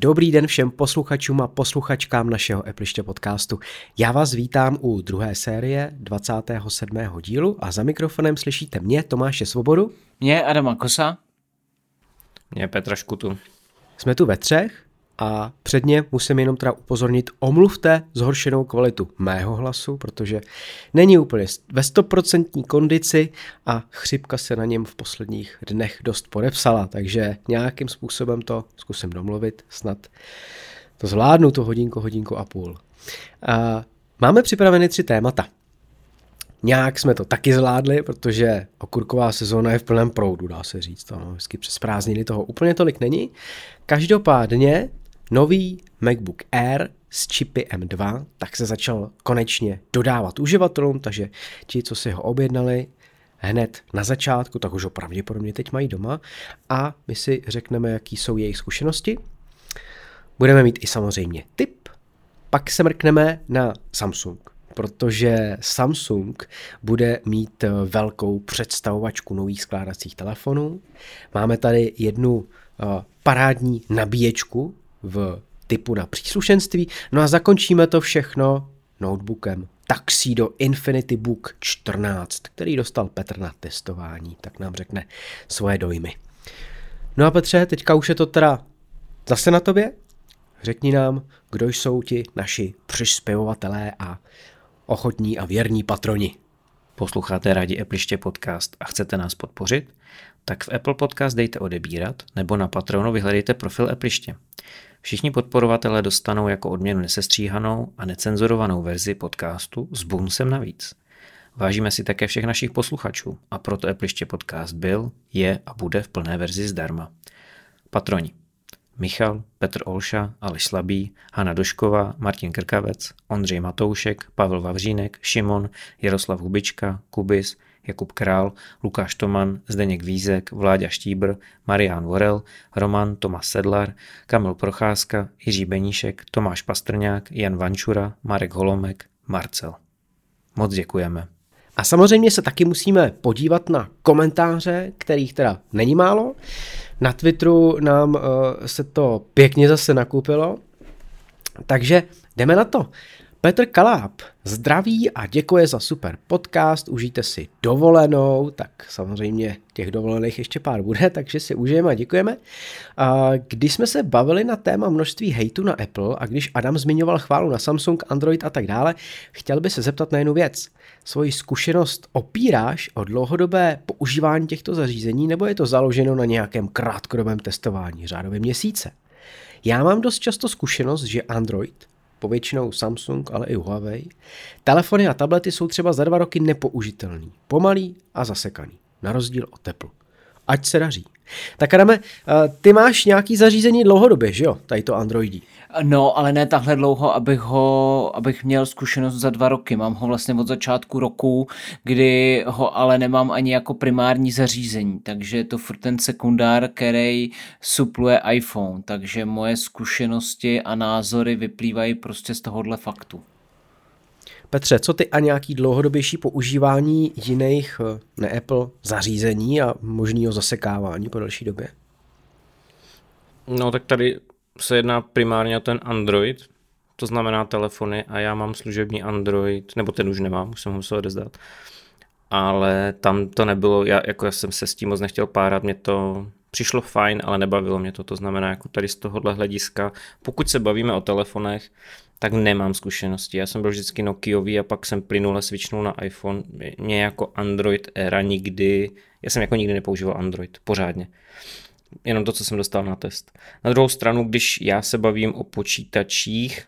Dobrý den všem posluchačům a posluchačkám našeho Epliště podcastu. Já vás vítám u druhé série 27. dílu a za mikrofonem slyšíte mě, Tomáše Svobodu. Mě, Adama Kosa. Mě, Petra Škutu. Jsme tu ve třech a předně musím jenom teda upozornit, omluvte zhoršenou kvalitu mého hlasu, protože není úplně ve stoprocentní kondici a chřipka se na něm v posledních dnech dost podepsala, takže nějakým způsobem to zkusím domluvit, snad to zvládnu, to hodinku, hodinku a půl. A máme připraveny tři témata. Nějak jsme to taky zvládli, protože okurková sezóna je v plném proudu, dá se říct. No, vždycky přes prázdniny toho úplně tolik není. Každopádně Nový MacBook Air s čipy M2 tak se začal konečně dodávat uživatelům, takže ti, co si ho objednali hned na začátku, tak už ho pravděpodobně teď mají doma a my si řekneme, jaký jsou jejich zkušenosti. Budeme mít i samozřejmě tip, pak se mrkneme na Samsung, protože Samsung bude mít velkou představovačku nových skládacích telefonů. Máme tady jednu parádní nabíječku v typu na příslušenství. No a zakončíme to všechno notebookem Tuxedo Infinity Book 14, který dostal Petr na testování, tak nám řekne svoje dojmy. No a Petře, teďka už je to teda zase na tobě. Řekni nám, kdo jsou ti naši přispěvovatelé a ochotní a věrní patroni. Posloucháte rádi Appliště podcast a chcete nás podpořit? Tak v Apple Podcast dejte odebírat nebo na Patronu vyhledejte profil Appliště. Všichni podporovatelé dostanou jako odměnu nesestříhanou a necenzurovanou verzi podcastu s bonusem navíc. Vážíme si také všech našich posluchačů a proto Appliště podcast byl, je a bude v plné verzi zdarma. Patroni Michal, Petr Olša, Aleš Slabý, Hana Došková, Martin Krkavec, Ondřej Matoušek, Pavel Vavřínek, Šimon, Jaroslav Hubička, Kubis, Jakub Král, Lukáš Toman, Zdeněk Vízek, Vláďa Štíbr, Marián Vorel, Roman Tomas Sedlar, Kamil Procházka, Jiří Beníšek, Tomáš Pastrňák, Jan Vančura, Marek Holomek, Marcel. Moc děkujeme. A samozřejmě se taky musíme podívat na komentáře, kterých teda není málo. Na Twitteru nám uh, se to pěkně zase nakupilo. Takže jdeme na to. Petr Kaláb zdraví a děkuje za super podcast, užijte si dovolenou, tak samozřejmě těch dovolených ještě pár bude, takže si užijeme a děkujeme. Když jsme se bavili na téma množství hejtu na Apple a když Adam zmiňoval chválu na Samsung, Android a tak dále, chtěl by se zeptat na jednu věc. Svoji zkušenost opíráš o dlouhodobé používání těchto zařízení nebo je to založeno na nějakém krátkodobém testování, řádově měsíce? Já mám dost často zkušenost, že Android povětšinou Samsung, ale i Huawei, telefony a tablety jsou třeba za dva roky nepoužitelný, pomalý a zasekaný, na rozdíl od Apple. Ať se daří. Tak Adame, eh, ty máš nějaký zařízení dlouhodobě, že jo, tady to Androidí? No, ale ne takhle dlouho, abych ho, abych měl zkušenost za dva roky. Mám ho vlastně od začátku roku, kdy ho ale nemám ani jako primární zařízení, takže je to furt ten sekundár, který supluje iPhone, takže moje zkušenosti a názory vyplývají prostě z tohohle faktu. Petře, co ty a nějaký dlouhodobější používání jiných eh, ne Apple zařízení a možného zasekávání po další době? No tak tady se jedná primárně o ten Android, to znamená telefony a já mám služební Android, nebo ten už nemám, už jsem ho musel odezdat. Ale tam to nebylo, já, jako já jsem se s tím moc nechtěl párat, mě to přišlo fajn, ale nebavilo mě to, to znamená jako tady z tohohle hlediska, pokud se bavíme o telefonech, tak nemám zkušenosti. Já jsem byl vždycky Nokiový a pak jsem plynule switchnul na iPhone. Mě jako Android era nikdy, já jsem jako nikdy nepoužíval Android, pořádně jenom to, co jsem dostal na test. Na druhou stranu, když já se bavím o počítačích,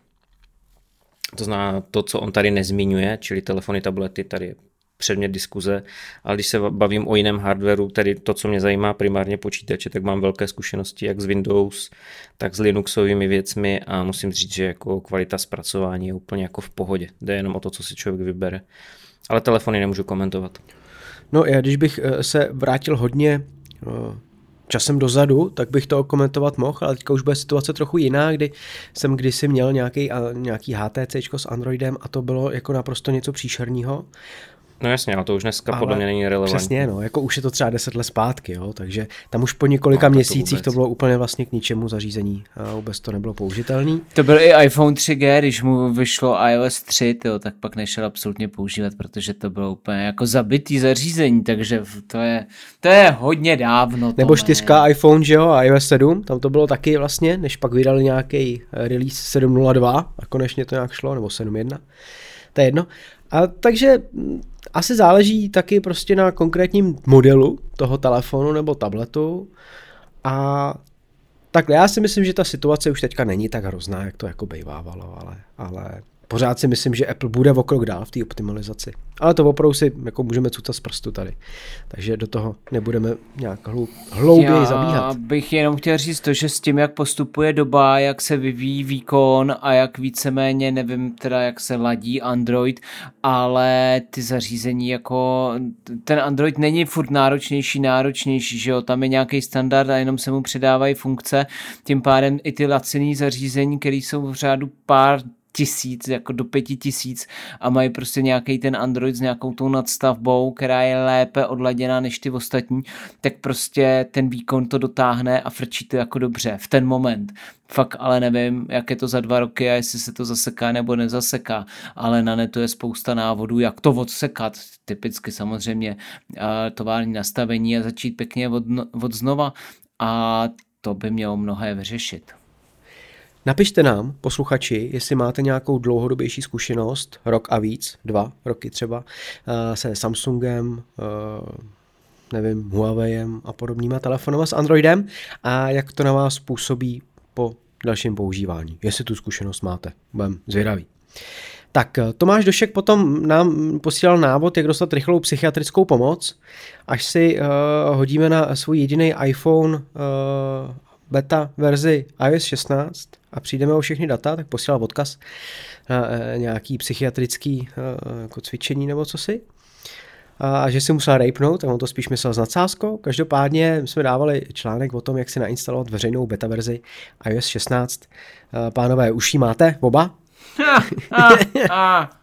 to znamená to, co on tady nezmiňuje, čili telefony, tablety, tady je předmět diskuze, ale když se bavím o jiném hardwareu, tedy to, co mě zajímá primárně počítače, tak mám velké zkušenosti jak s Windows, tak s Linuxovými věcmi a musím říct, že jako kvalita zpracování je úplně jako v pohodě. Jde jenom o to, co si člověk vybere. Ale telefony nemůžu komentovat. No já když bych eh, se vrátil hodně eh, časem dozadu, tak bych to komentovat mohl, ale teďka už bude situace trochu jiná, kdy jsem kdysi měl nějaký, nějaký HTC s Androidem a to bylo jako naprosto něco příšerného. No jasně, ale to už dneska ale podle mě není relevantní. Přesně, no, jako už je to třeba 10 let zpátky, jo, takže tam už po několika no, měsících to, to bylo úplně vlastně k ničemu zařízení a vůbec to nebylo použitelný. To byl i iPhone 3G, když mu vyšlo iOS 3, tyjo, tak pak nešel absolutně používat, protože to bylo úplně jako zabitý zařízení, takže to je, to je hodně dávno. Nebo 4 iPhone, že jo, a iOS 7, tam to bylo taky vlastně, než pak vydali nějaký release 7.02 a konečně to nějak šlo, nebo 7.1 to je jedno. A takže asi záleží taky prostě na konkrétním modelu toho telefonu nebo tabletu. A takhle já si myslím, že ta situace už teďka není tak hrozná, jak to jako bejvávalo, ale, ale pořád si myslím, že Apple bude o krok dál v té optimalizaci. Ale to opravdu si jako můžeme cucat z prstu tady. Takže do toho nebudeme nějak hlou, hlouběji Já zabíhat. bych jenom chtěl říct to, že s tím, jak postupuje doba, jak se vyvíjí výkon a jak víceméně, nevím teda, jak se ladí Android, ale ty zařízení jako, ten Android není furt náročnější, náročnější, že jo, tam je nějaký standard a jenom se mu přidávají funkce, tím pádem i ty laciný zařízení, které jsou v řádu pár tisíc, jako do pěti tisíc a mají prostě nějaký ten Android s nějakou tou nadstavbou, která je lépe odladěná než ty ostatní, tak prostě ten výkon to dotáhne a frčí to jako dobře v ten moment. Fakt ale nevím, jak je to za dva roky a jestli se to zaseká nebo nezaseká, ale na netu je spousta návodů, jak to odsekat, typicky samozřejmě tovární nastavení a začít pěkně od, od znova a to by mělo mnohé vyřešit. Napište nám, posluchači, jestli máte nějakou dlouhodobější zkušenost, rok a víc, dva roky třeba, eh, se Samsungem, eh, nevím, Huawei a podobnýma telefonama s Androidem a jak to na vás působí po dalším používání. Jestli tu zkušenost máte, budem zvědavý. Tak eh, Tomáš Došek potom nám posílal návod, jak dostat rychlou psychiatrickou pomoc, až si uh, hodíme na svůj jediný iPhone uh, beta verzi iOS 16 a přijdeme o všechny data, tak posílal odkaz na e, nějaký psychiatrický e, jako cvičení nebo co si. A že si musel rejpnout, tak on to spíš myslel s nadsázkou. Každopádně jsme dávali článek o tom, jak si nainstalovat veřejnou beta verzi iOS 16. E, pánové, uší máte oba?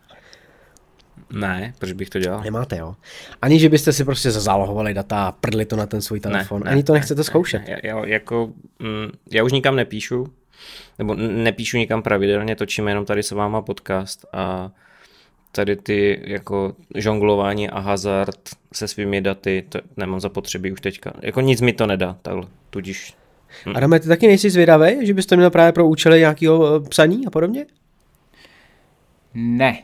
Ne, proč bych to dělal? Nemáte, jo. Ani, že byste si prostě zazálohovali data a prdli to na ten svůj telefon. Ne, ne, Ani to nechcete ne, zkoušet. Ne, já, jako, mm, já už nikam nepíšu, nebo nepíšu nikam pravidelně, točíme jenom tady s váma podcast a tady ty jako žonglování a hazard se svými daty, to nemám zapotřebí už teďka. Jako nic mi to nedá, takhle, tudíž. Hm. Adame, ty taky nejsi zvědavý, že bys to měl právě pro účely nějakého eh, psaní a podobně? Ne.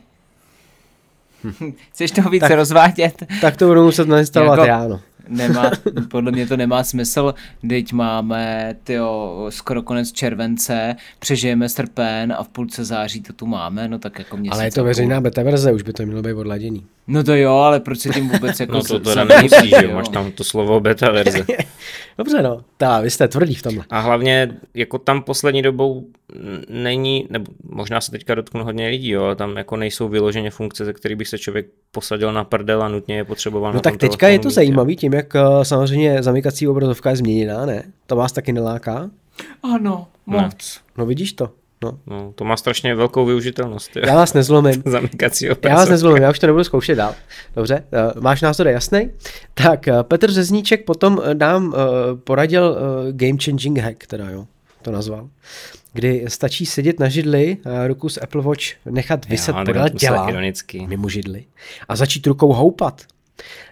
Chceš to více tak, rozvádět? Tak to budu muset nainstalovat jako, já, no nemá, podle mě to nemá smysl, teď máme tyjo, skoro konec července, přežijeme srpen a v půlce září to tu máme, no tak jako měsíc. Ale je to veřejná beta verze, už by to mělo být odladění. No to jo, ale proč se tím vůbec jako... no to teda nemusíš, že máš tam to slovo beta verze. Dobře no, tá, vy jste tvrdí v tomhle. A hlavně, jako tam poslední dobou není, nebo možná se teďka dotknu hodně lidí, jo, ale tam jako nejsou vyloženě funkce, ze kterých by se člověk posadil na prdel a nutně je potřeboval No tak teďka je to zajímavý tím, jak eh, samozřejmě zamykací obrazovka je změněná, ne? To vás taky neláká? Ano, moc. Ne. No vidíš to. No. no. to má strašně velkou využitelnost. Jo. Já vás nezlomím. Zamykací Já vás nezlomím, já už to nebudu zkoušet dál. Dobře, uh, máš názor jasný? Tak, uh, Petr Řezníček potom nám poradil game changing hack, teda jo, to nazval, kdy stačí sedět na židli, ruku z Apple Watch nechat vyset podél těla, mimo židli, a začít rukou houpat.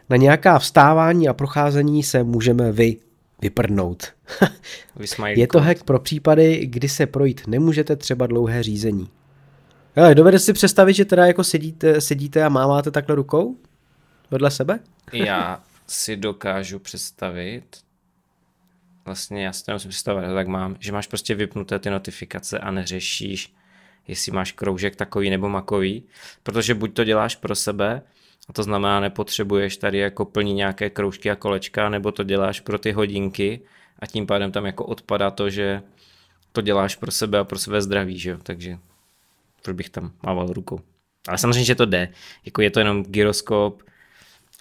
Na nějaká vstávání a procházení se můžeme vy vyprdnout. je to hack pro případy, kdy se projít nemůžete třeba dlouhé řízení. Ale dovede si představit, že teda jako sedíte, sedíte a máváte takhle rukou vedle sebe? Já si dokážu představit, vlastně já si to nemusím představit, tak mám, že máš prostě vypnuté ty notifikace a neřešíš, jestli máš kroužek takový nebo makový, protože buď to děláš pro sebe, a to znamená, nepotřebuješ tady jako plní nějaké kroužky a kolečka, nebo to děláš pro ty hodinky a tím pádem tam jako odpadá to, že to děláš pro sebe a pro své zdraví, že jo? takže proč bych tam mával rukou. Ale samozřejmě, že to jde, jako je to jenom gyroskop,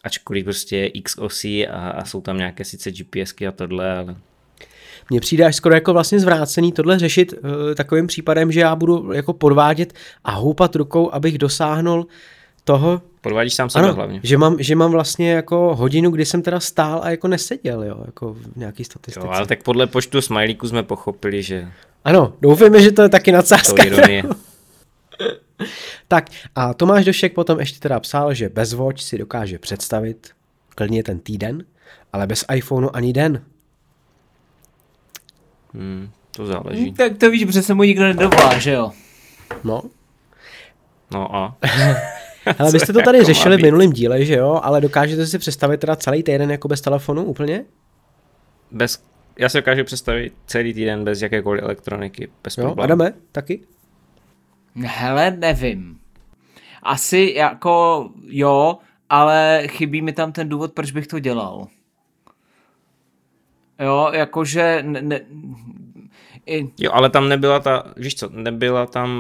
ačkoliv prostě x osí a, a jsou tam nějaké sice GPSky a tohle, ale mně přijde až skoro jako vlastně zvrácený tohle řešit uh, takovým případem, že já budu jako podvádět a houpat rukou, abych dosáhnul toho... Podvádíš sám sebe ano, hlavně. Že mám, že mám vlastně jako hodinu, kdy jsem teda stál a jako neseděl, jo, jako v nějaký statistice. Jo, ale tak podle počtu smajlíků jsme pochopili, že... Ano, doufejme, že to je taky nadsázka. To ironie. tak a Tomáš Došek potom ještě teda psal, že bez Watch si dokáže představit klidně ten týden, ale bez iPhoneu ani den. Hmm, to záleží. Hmm, tak to víš, protože se mu nikdo nedovolá, že jo? No. No a? Ale byste to tady jako řešili v minulém díle, že jo? Ale dokážete si představit teda celý týden jako bez telefonu úplně? Bez, já si dokážu představit celý týden bez jakékoliv elektroniky, bez jo, problémů. Adame, taky? Hele, nevím. Asi jako jo, ale chybí mi tam ten důvod, proč bych to dělal. Jo, jakože... Ne, ne, i... Jo, ale tam nebyla ta, víš co, nebyla tam,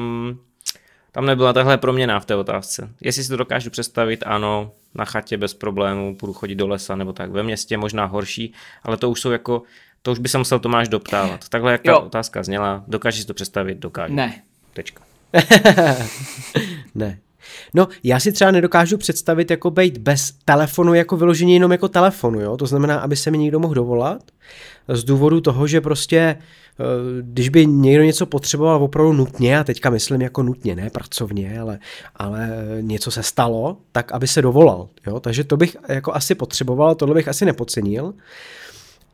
tam nebyla tahle proměna v té otázce. Jestli si to dokážu představit, ano, na chatě bez problémů, půjdu chodit do lesa nebo tak, ve městě možná horší, ale to už jsou jako, to už by se musel Tomáš doptávat. Takhle, jak ta jo. otázka zněla, dokážeš si to představit? Dokážu. Ne. Tečka. ne. No, já si třeba nedokážu představit jako být bez telefonu jako vyložení jenom jako telefonu, jo? To znamená, aby se mi někdo mohl dovolat z důvodu toho, že prostě eh, když by někdo něco potřeboval opravdu nutně, a teďka myslím jako nutně, ne pracovně, ale, ale něco se stalo, tak aby se dovolal. Jo? Takže to bych jako asi potřeboval, tohle bych asi nepocenil.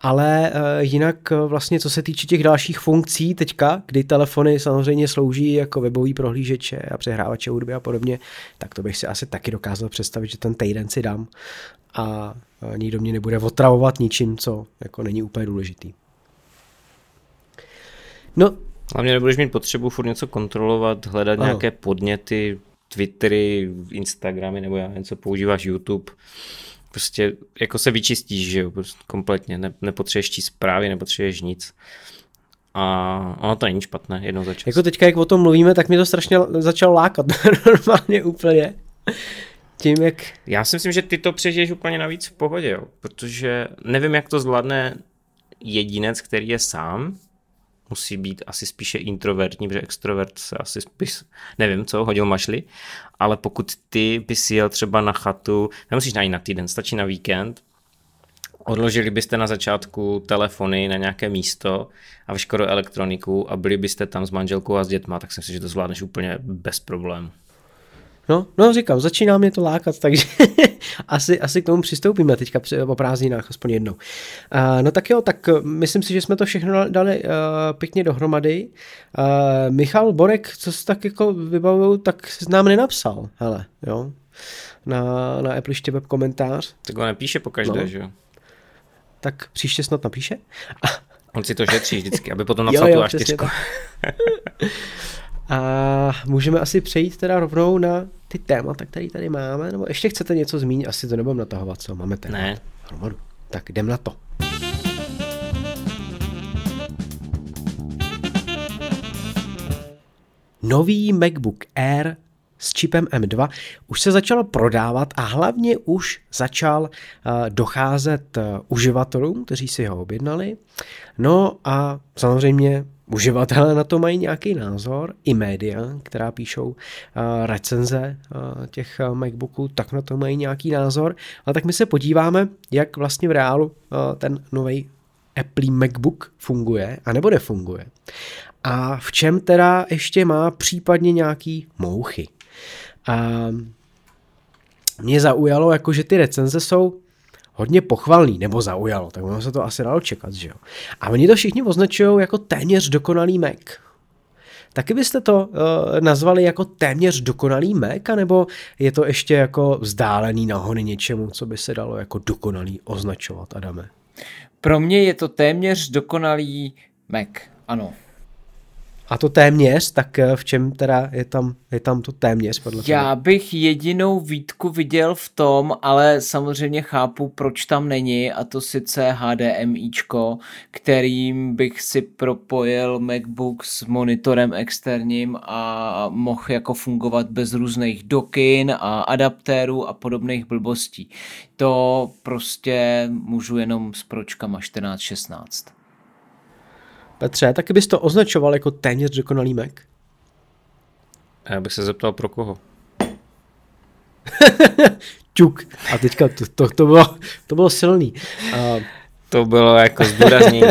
Ale uh, jinak uh, vlastně co se týče těch dalších funkcí teďka, kdy telefony samozřejmě slouží jako webový prohlížeče a přehrávače hudby a podobně, tak to bych si asi taky dokázal představit, že ten týden si dám a uh, nikdo mě nebude otravovat ničím, co jako není úplně důležitý. No, Hlavně nebudeš mít potřebu furt něco kontrolovat, hledat ano. nějaké podněty, Twittery, Instagramy nebo já něco používáš YouTube prostě jako se vyčistíš, že jo, prostě kompletně, ne, nepotřebuješ číst zprávy, nepotřebuješ nic. A ono to není špatné, jednou za čas. Jako teďka, jak o tom mluvíme, tak mi to strašně začalo lákat normálně úplně. Tím, jak... Já si myslím, že ty to přežiješ úplně navíc v pohodě, jo, protože nevím, jak to zvládne jedinec, který je sám, musí být asi spíše introvertní, protože extrovert se asi spíš, nevím co, hodil mašli, ale pokud ty bys jel třeba na chatu, nemusíš na na týden, stačí na víkend, odložili byste na začátku telefony na nějaké místo a veškerou elektroniku a byli byste tam s manželkou a s dětma, tak si myslím, že to zvládneš úplně bez problémů. No, no říkám, začíná mě to lákat, takže asi, asi k tomu přistoupíme teďka po prázdninách, aspoň jednou. Uh, no tak jo, tak uh, myslím si, že jsme to všechno dali uh, pěkně dohromady. Uh, Michal Borek, co se tak jako vybavuju, tak s nám nenapsal, hele, jo, na, na Apple web komentář. Tak ho nepíše po každé, no. že jo? Tak příště snad napíše. On si to šetří vždycky, aby potom napsal jo, jo, tu A4. A můžeme asi přejít teda rovnou na ty témata, které tady máme, nebo ještě chcete něco zmínit, asi to nebudeme natahovat, co máme téma. Ne. Hromadu. Tak jdem na to. Nový MacBook Air s čipem M2 už se začal prodávat a hlavně už začal uh, docházet uh, uživatelům, kteří si ho objednali. No a samozřejmě uživatelé na to mají nějaký názor, i média, která píšou recenze těch MacBooků, tak na to mají nějaký názor. A tak my se podíváme, jak vlastně v reálu ten nový Apple MacBook funguje a nebo nefunguje. A v čem teda ještě má případně nějaký mouchy. A mě zaujalo, jako že ty recenze jsou hodně pochvalný, nebo zaujalo, tak ono se to asi dalo čekat, že jo. A oni to všichni označují jako téměř dokonalý Mac. Taky byste to uh, nazvali jako téměř dokonalý Mac, nebo je to ještě jako vzdálený nahony něčemu, co by se dalo jako dokonalý označovat, Adame? Pro mě je to téměř dokonalý Mac, ano. A to téměř, tak eh, v čem teda je tam, je tam to téměř podle Já toho? bych jedinou výtku viděl v tom, ale samozřejmě chápu, proč tam není, a to sice HDMIčko, kterým bych si propojil MacBook s monitorem externím a mohl jako fungovat bez různých dokin a adaptérů a podobných blbostí. To prostě můžu jenom s pročkama 14-16. Petře, taky bys to označoval jako téměř dokonalý Mac? Já bych se zeptal pro koho. Čuk. A teďka to, to, to, bylo, to bylo silný. Uh, to bylo jako zdůraznění.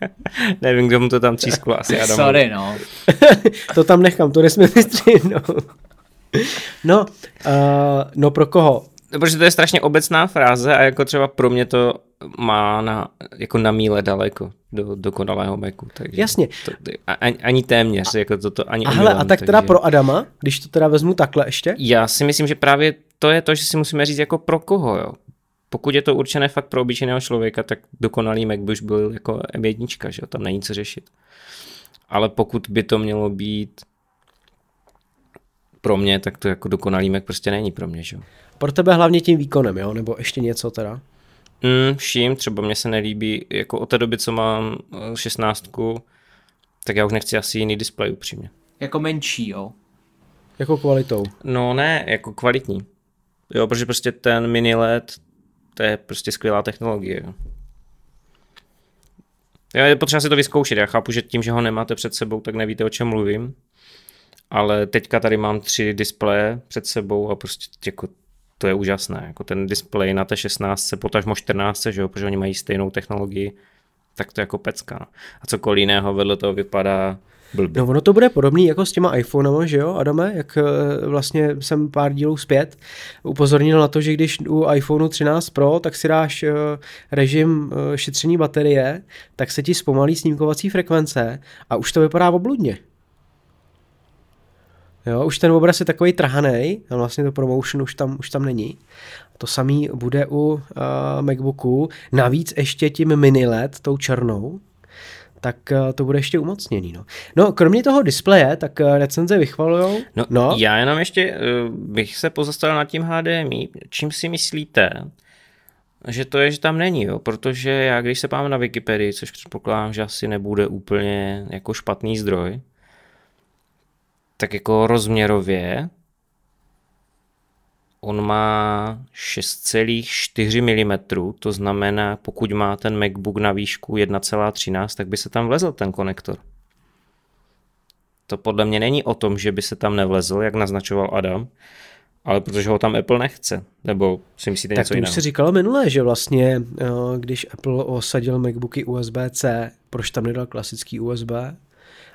Nevím, kdo mu to tam třísklo, asi Adam. Sorry, no. to tam nechám, to nesmím vystřihnout. No, uh, no pro koho? No, protože to je strašně obecná fráze a jako třeba pro mě to má na, jako na míle daleko do dokonalého Macu. Takže Jasně. To, ani, ani téměř, jako to, to ani A hele, a tak takže... teda pro Adama, když to teda vezmu takhle ještě? Já si myslím, že právě to je to, že si musíme říct jako pro koho, jo. Pokud je to určené fakt pro obyčejného člověka, tak dokonalý Mac by už byl jako M1, že jo, tam není co řešit. Ale pokud by to mělo být pro mě, tak to jako dokonalý Mac prostě není pro mě, že jo. Pro tebe hlavně tím výkonem, jo? Nebo ještě něco teda? Mm, vším, třeba mě se nelíbí, jako od té doby, co mám 16, eh, tak já už nechci asi jiný displej upřímně. Jako menší, jo? Jako kvalitou? No ne, jako kvalitní. Jo, protože prostě ten mini LED, to je prostě skvělá technologie. Jo. Jo, je potřeba si to vyzkoušet. Já chápu, že tím, že ho nemáte před sebou, tak nevíte, o čem mluvím. Ale teďka tady mám tři displeje před sebou a prostě jako to je úžasné. Jako ten displej na té 16, potažmo 14, že jo, protože oni mají stejnou technologii, tak to je jako pecka. No. A cokoliv jiného vedle toho vypadá blbě. No ono to bude podobný jako s těma iPhonema, že jo, Adame, jak eh, vlastně jsem pár dílů zpět upozornil na to, že když u iPhoneu 13 Pro, tak si dáš eh, režim eh, šetření baterie, tak se ti zpomalí snímkovací frekvence a už to vypadá obludně. Jo, už ten obraz je takový trhaný, vlastně to promotion už tam, už tam není. To samý bude u uh, MacBooku, navíc ještě tím mini LED, tou černou, tak uh, to bude ještě umocněný. No. no, kromě toho displeje, tak uh, recenze vychvalujou. No, no, já jenom ještě uh, bych se pozastavil nad tím HDMI. Čím si myslíte, že to je, že tam není, jo? protože já když se pám na Wikipedii, což předpokládám, že asi nebude úplně jako špatný zdroj, tak jako rozměrově on má 6,4 mm, to znamená, pokud má ten MacBook na výšku 1,13, tak by se tam vlezl ten konektor. To podle mě není o tom, že by se tam nevlezl, jak naznačoval Adam, ale protože ho tam Apple nechce, nebo si myslíte tak něco jiného? Tak už se říkalo minule, že vlastně, eh, když Apple osadil MacBooky USB-C, proč tam nedal klasický USB?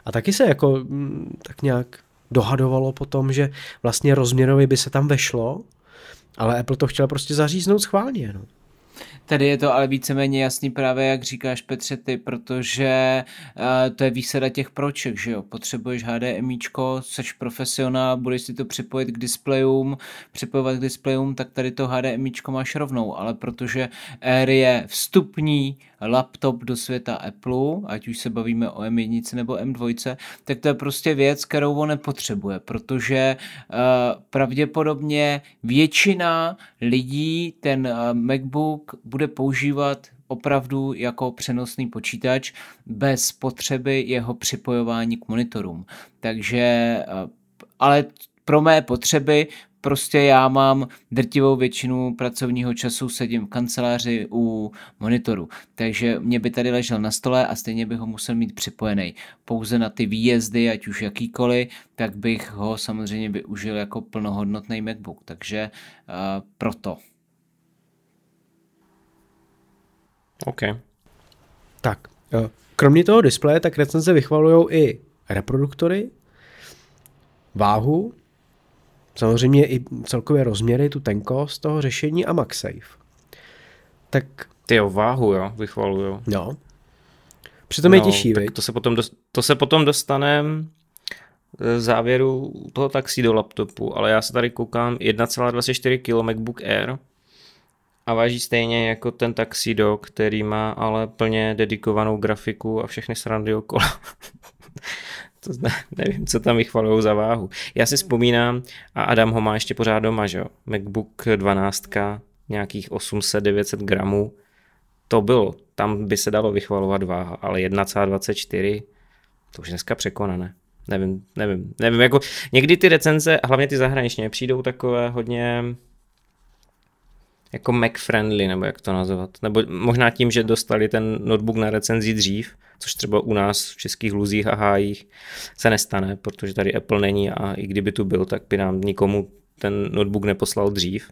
A taky se jako mm, tak nějak dohadovalo potom, že vlastně rozměrově by se tam vešlo, ale Apple to chtěl prostě zaříznout schválně. No. Tady je to ale víceméně jasný právě, jak říkáš Petře ty, protože uh, to je výsada těch proček, že jo, potřebuješ HDMIčko, seš profesionál, budeš si to připojit k displejům, připojovat k displejům, tak tady to HDMIčko máš rovnou, ale protože Air je vstupní laptop do světa Apple, ať už se bavíme o M1 nebo M2, tak to je prostě věc, kterou on nepotřebuje, protože uh, pravděpodobně většina lidí ten uh, MacBook bude používat opravdu jako přenosný počítač bez potřeby jeho připojování k monitorům. Takže, eh, ale pro mé potřeby prostě já mám drtivou většinu pracovního času sedím v kanceláři u monitoru, takže mě by tady ležel na stole a stejně bych ho musel mít připojený. Pouze na ty výjezdy, ať už jakýkoliv, tak bych ho samozřejmě využil jako plnohodnotný MacBook, takže uh, proto. OK. Tak, eh, kromě toho displeje, tak recenze vychvalují i reproduktory, váhu, samozřejmě i celkově rozměry, tu tenkost toho řešení a MagSafe. Tak... Ty jo, váhu, jo, vychvalují. No. Přitom no, je těžší, tak to se potom, dost, to se potom dostaneme v závěru toho taxi do laptopu, ale já se tady koukám 1,24 kg MacBook Air, a váží stejně jako ten Taxido, který má ale plně dedikovanou grafiku a všechny srandy okolo. to ne, nevím, co tam vychvalují za váhu. Já si vzpomínám, a Adam ho má ještě pořád doma, že jo? MacBook 12, nějakých 800-900 gramů, to bylo. Tam by se dalo vychvalovat váha, ale 1,24, to už dneska překonané. Nevím, nevím, nevím, jako někdy ty recenze, hlavně ty zahraniční, přijdou takové hodně jako Mac-friendly, nebo jak to nazvat. Nebo možná tím, že dostali ten notebook na recenzi dřív, což třeba u nás v českých luzích a hájích se nestane, protože tady Apple není a i kdyby tu byl, tak by nám nikomu ten notebook neposlal dřív,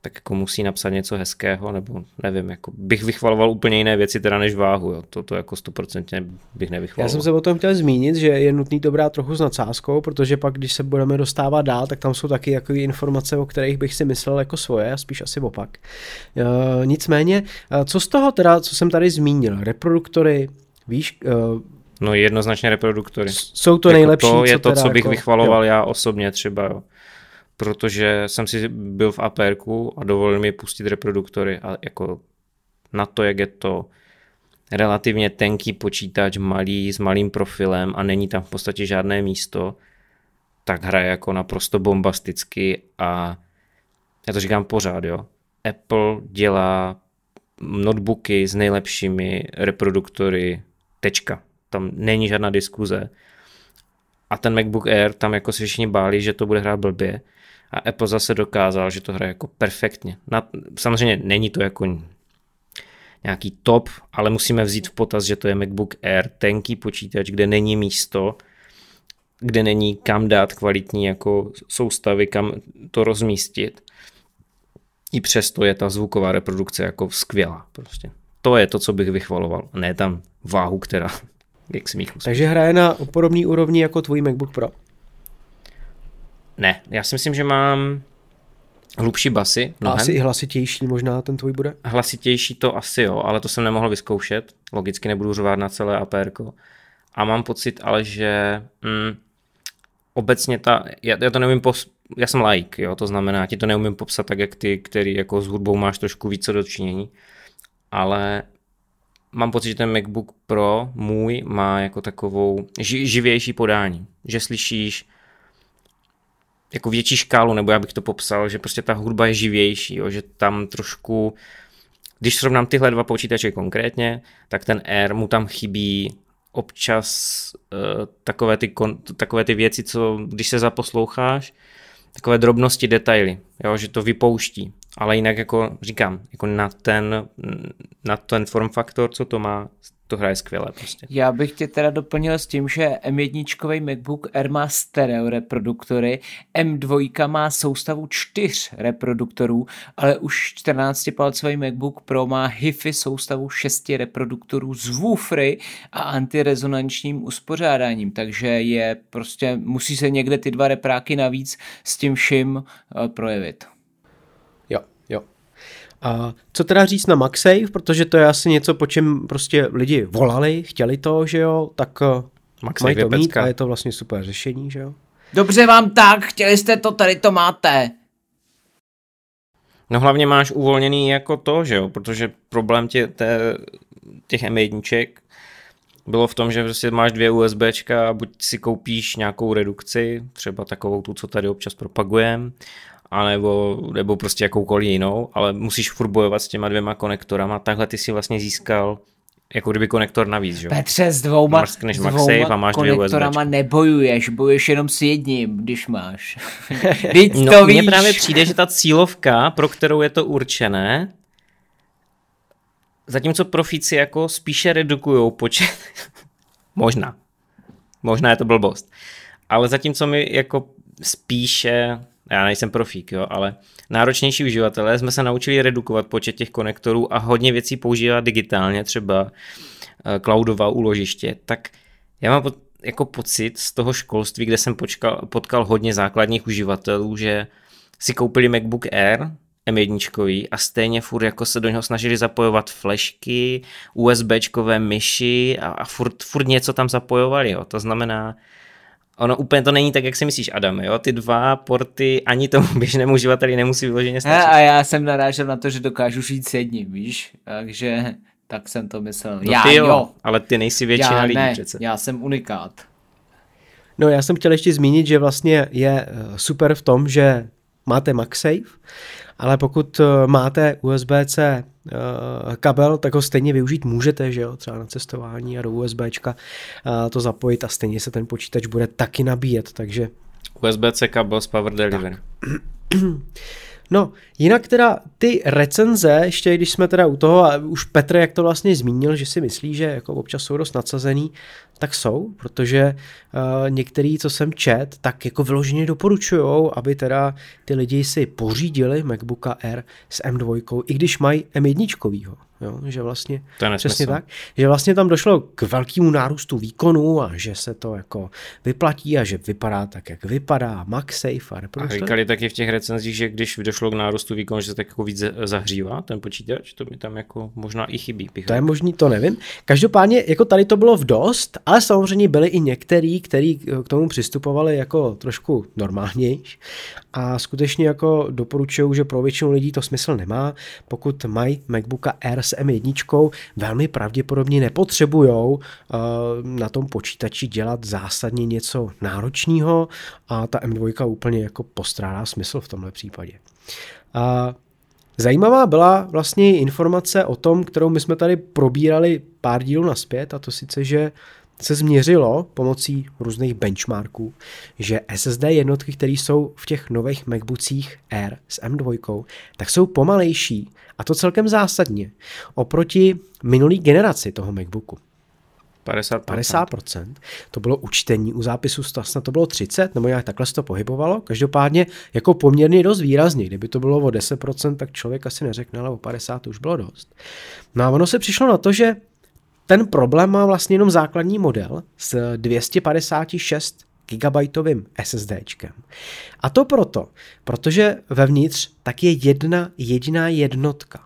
tak jako musí napsat něco hezkého, nebo nevím, jako bych vychvaloval úplně jiné věci teda než váhu, jo. To, jako stoprocentně bych nevychvaloval. Já jsem se o tom chtěl zmínit, že je nutný to brát trochu s nadsázkou, protože pak, když se budeme dostávat dál, tak tam jsou taky takové informace, o kterých bych si myslel jako svoje, a spíš asi opak. E, nicméně, co z toho teda, co jsem tady zmínil, reproduktory, víš, e, No jednoznačně reproduktory. Jsou to jako nejlepší. To je co to, teda co bych jako, vychvaloval jo. já osobně třeba, jo. Protože jsem si byl v APR a dovolil mi pustit reproduktory a jako na to, jak je to relativně tenký počítač, malý, s malým profilem a není tam v podstatě žádné místo, tak hraje jako naprosto bombasticky a já to říkám pořád, jo. Apple dělá notebooky s nejlepšími reproduktory, tečka. Tam není žádná diskuze. A ten MacBook Air, tam jako se všichni báli, že to bude hrát blbě. A Apple zase dokázal, že to hraje jako perfektně. Na, samozřejmě není to jako nějaký top, ale musíme vzít v potaz, že to je MacBook Air, tenký počítač, kde není místo, kde není kam dát kvalitní jako soustavy, kam to rozmístit. I přesto je ta zvuková reprodukce jako skvělá prostě. To je to, co bych vychvaloval. Ne tam váhu, která je k smíchu. Takže hraje na podobný úrovni jako tvůj MacBook Pro. Ne, já si myslím, že mám hlubší basy. A asi i hlasitější možná ten tvůj bude? Hlasitější to asi jo, ale to jsem nemohl vyzkoušet. Logicky nebudu řovat na celé APR. A mám pocit ale, že mm, obecně ta, já, já to neumím pos, já jsem like, jo, to znamená, ti to neumím popsat tak, jak ty, který jako s hudbou máš trošku více dočinění, ale mám pocit, že ten MacBook Pro můj má jako takovou ži, živější podání, že slyšíš jako větší škálu, nebo já bych to popsal, že prostě ta hudba je živější, jo, že tam trošku, když srovnám tyhle dva počítače konkrétně, tak ten Air mu tam chybí občas uh, takové, ty kon, takové ty věci, co když se zaposloucháš, takové drobnosti, detaily, jo, že to vypouští. Ale jinak jako říkám, jako na ten, na ten form faktor, co to má, to hraje skvěle prostě. Já bych tě teda doplnil s tím, že M1 MacBook Air má stereo reproduktory, M2 má soustavu čtyř reproduktorů, ale už 14-palcový MacBook Pro má HiFi soustavu šesti reproduktorů z woofry a antirezonančním uspořádáním, takže je prostě, musí se někde ty dva repráky navíc s tím vším uh, projevit. A co teda říct na MagSafe, protože to je asi něco, po čem prostě lidi volali, chtěli to, že jo, tak MagSafe mají to je mít pecka. a je to vlastně super řešení, že jo. Dobře vám tak, chtěli jste to, tady to máte. No hlavně máš uvolněný jako to, že jo, protože problém tě, té, těch M1 bylo v tom, že prostě máš dvě USBčka a buď si koupíš nějakou redukci, třeba takovou tu, co tady občas propagujeme, anebo, nebo prostě jakoukoliv jinou, ale musíš furt bojovat s těma dvěma konektorama, takhle ty si vlastně získal jako kdyby konektor navíc, že jo? Petře, s dvouma, Máš s MagSafe dvouma a máš konektorama nebojuješ, bojuješ jenom s jedním, když máš. Vždyť No, to mně právě přijde, že ta cílovka, pro kterou je to určené, zatímco profíci jako spíše redukují počet, možná, možná je to blbost, ale zatímco my jako spíše, já nejsem profík, jo, ale náročnější uživatelé jsme se naučili redukovat počet těch konektorů a hodně věcí používat digitálně, třeba eh, cloudová úložiště, tak já mám jako pocit z toho školství, kde jsem počkal, potkal hodně základních uživatelů, že si koupili MacBook Air M1 a stejně furt jako se do něho snažili zapojovat flashky, USBčkové myši a, a furt, furt něco tam zapojovali. Jo. To znamená, ono úplně to není tak, jak si myslíš, Adam. Jo? Ty dva porty ani tomu běžnému uživateli nemusí vyloženě stačit. a já jsem narážel na to, že dokážu žít s jedním, víš? Takže tak jsem to myslel. No já ty jo, jo. ale ty nejsi většina já lidí ne, přece. já jsem unikát. No já jsem chtěl ještě zmínit, že vlastně je eh, super v tom, že máte MagSafe, ale pokud eh, máte USB-C eh, kabel, tak ho stejně využít můžete, že jo, třeba na cestování a do USBčka eh, to zapojit a stejně se ten počítač bude taky nabíjet, takže USB-C kabel s Power Delivery. No, jinak teda ty recenze, ještě když jsme teda u toho, a už Petr, jak to vlastně zmínil, že si myslí, že jako občas jsou dost nadsazený, tak jsou, protože uh, některý, co jsem čet, tak jako vyloženě doporučují, aby teda ty lidi si pořídili MacBooka Air s M2, i když mají M1. Jo, že vlastně to je přesně tak, že vlastně tam došlo k velkému nárůstu výkonu a že se to jako vyplatí a že vypadá tak, jak vypadá, MagSafe a A říkali taky v těch recenzích, že když došlo k nárůstu výkonu, že se tak jako víc zahřívá ten počítač, to mi tam jako možná i chybí. To je možný, to nevím. Každopádně jako tady to bylo v dost, ale samozřejmě byli i některý, kteří k tomu přistupovali jako trošku normálnější a skutečně jako doporučuju, že pro většinu lidí to smysl nemá. Pokud mají MacBooka Air s M1, velmi pravděpodobně nepotřebují uh, na tom počítači dělat zásadně něco náročného a ta M2 úplně jako postrádá smysl v tomhle případě. Uh, Zajímavá byla vlastně informace o tom, kterou my jsme tady probírali pár dílů naspět, a to sice, že se změřilo pomocí různých benchmarků, že SSD jednotky, které jsou v těch nových MacBookích Air s M2, tak jsou pomalejší a to celkem zásadně oproti minulý generaci toho MacBooku. 50%. 50%. To bylo učtení, u zápisu snad to bylo 30, nebo nějak takhle se to pohybovalo. Každopádně jako poměrně dost výrazně. Kdyby to bylo o 10%, tak člověk asi neřekne, ale o 50 to už bylo dost. No a ono se přišlo na to, že ten problém má vlastně jenom základní model s 256 gigabajtovým SSDčkem. A to proto, protože vevnitř tak je jedna jediná jednotka.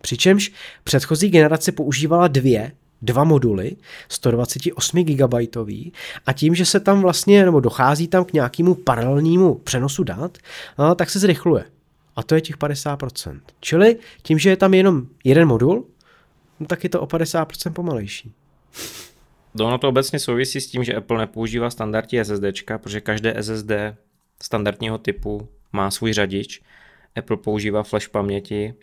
Přičemž předchozí generace používala dvě, dva moduly, 128 GB a tím, že se tam vlastně, nebo dochází tam k nějakému paralelnímu přenosu dat, no, tak se zrychluje. A to je těch 50%. Čili tím, že je tam jenom jeden modul, no tak je to o 50% pomalejší. No, ono to obecně souvisí s tím, že Apple nepoužívá standardní SSD, protože každé SSD standardního typu má svůj řadič. Apple používá flash paměti,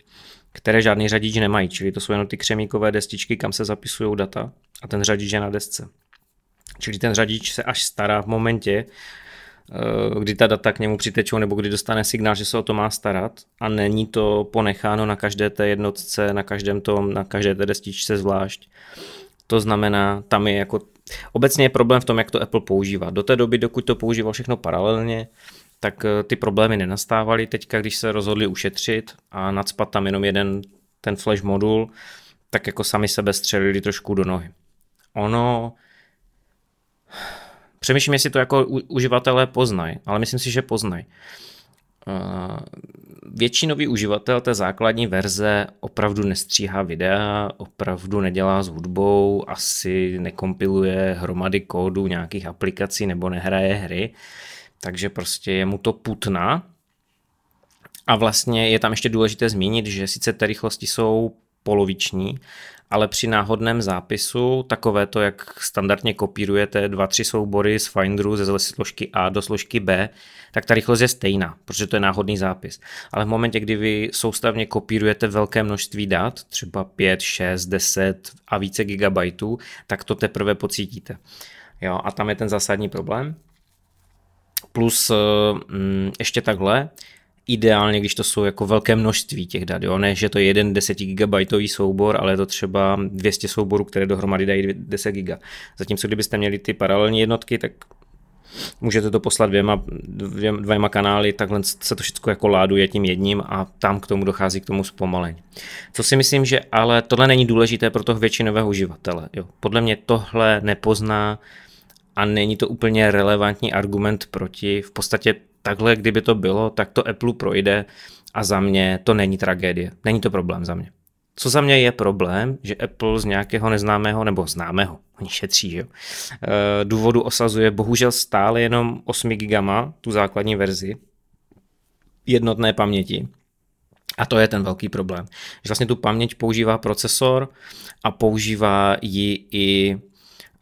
které žádný řadič nemají, čili to jsou jenom ty křemíkové destičky, kam se zapisují data a ten řadič je na desce. Čili ten řadič se až stará v momentě, kdy ta data k němu přitečou nebo kdy dostane signál, že se o to má starat a není to ponecháno na každé té jednotce, na každém tom, na každé té destičce zvlášť. To znamená, tam je jako, obecně je problém v tom, jak to Apple používá. Do té doby, dokud to používal všechno paralelně, tak eh, ty problémy nenastávaly. Teďka, když se rozhodli ušetřit a nadspat tam jenom jeden ten flash modul, tak jako sami sebe střelili trošku do nohy. Ono, přemýšlím, jestli to jako uživatelé poznají, ale myslím si, že poznají. Uh, většinový uživatel té základní verze opravdu nestříhá videa, opravdu nedělá s hudbou, asi nekompiluje hromady kódu nějakých aplikací nebo nehraje hry, takže prostě je mu to putna. A vlastně je tam ještě důležité zmínit, že sice ty rychlosti jsou poloviční, ale při náhodném zápisu, takové to, jak standardně kopírujete dva, tři soubory z Finderu ze složky A do složky B, tak ta rychlost je stejná, protože to je náhodný zápis. Ale v momentě, kdy vy soustavně kopírujete velké množství dat, třeba 5, 6, 10 a více gigabajtů, tak to teprve pocítíte. Jo, a tam je ten zásadní problém. Plus mm, ještě takhle, ideálně, když to jsou jako velké množství těch dat, jo? ne, že to je jeden 10 gigabajtový soubor, ale je to třeba 200 souborů, které dohromady dají 10 giga. Zatímco kdybyste měli ty paralelní jednotky, tak můžete to poslat dvěma, dvě, dvěma kanály, takhle se to všechno jako láduje tím jedním a tam k tomu dochází k tomu zpomalení. Co si myslím, že ale tohle není důležité pro toho většinového uživatele. Jo. Podle mě tohle nepozná a není to úplně relevantní argument proti. V podstatě takhle, kdyby to bylo, tak to Apple projde a za mě to není tragédie. Není to problém za mě. Co za mě je problém, že Apple z nějakého neznámého nebo známého, oni šetří, že jo, eh, důvodu osazuje bohužel stále jenom 8 GB, tu základní verzi jednotné paměti. A to je ten velký problém. Že vlastně tu paměť používá procesor a používá ji i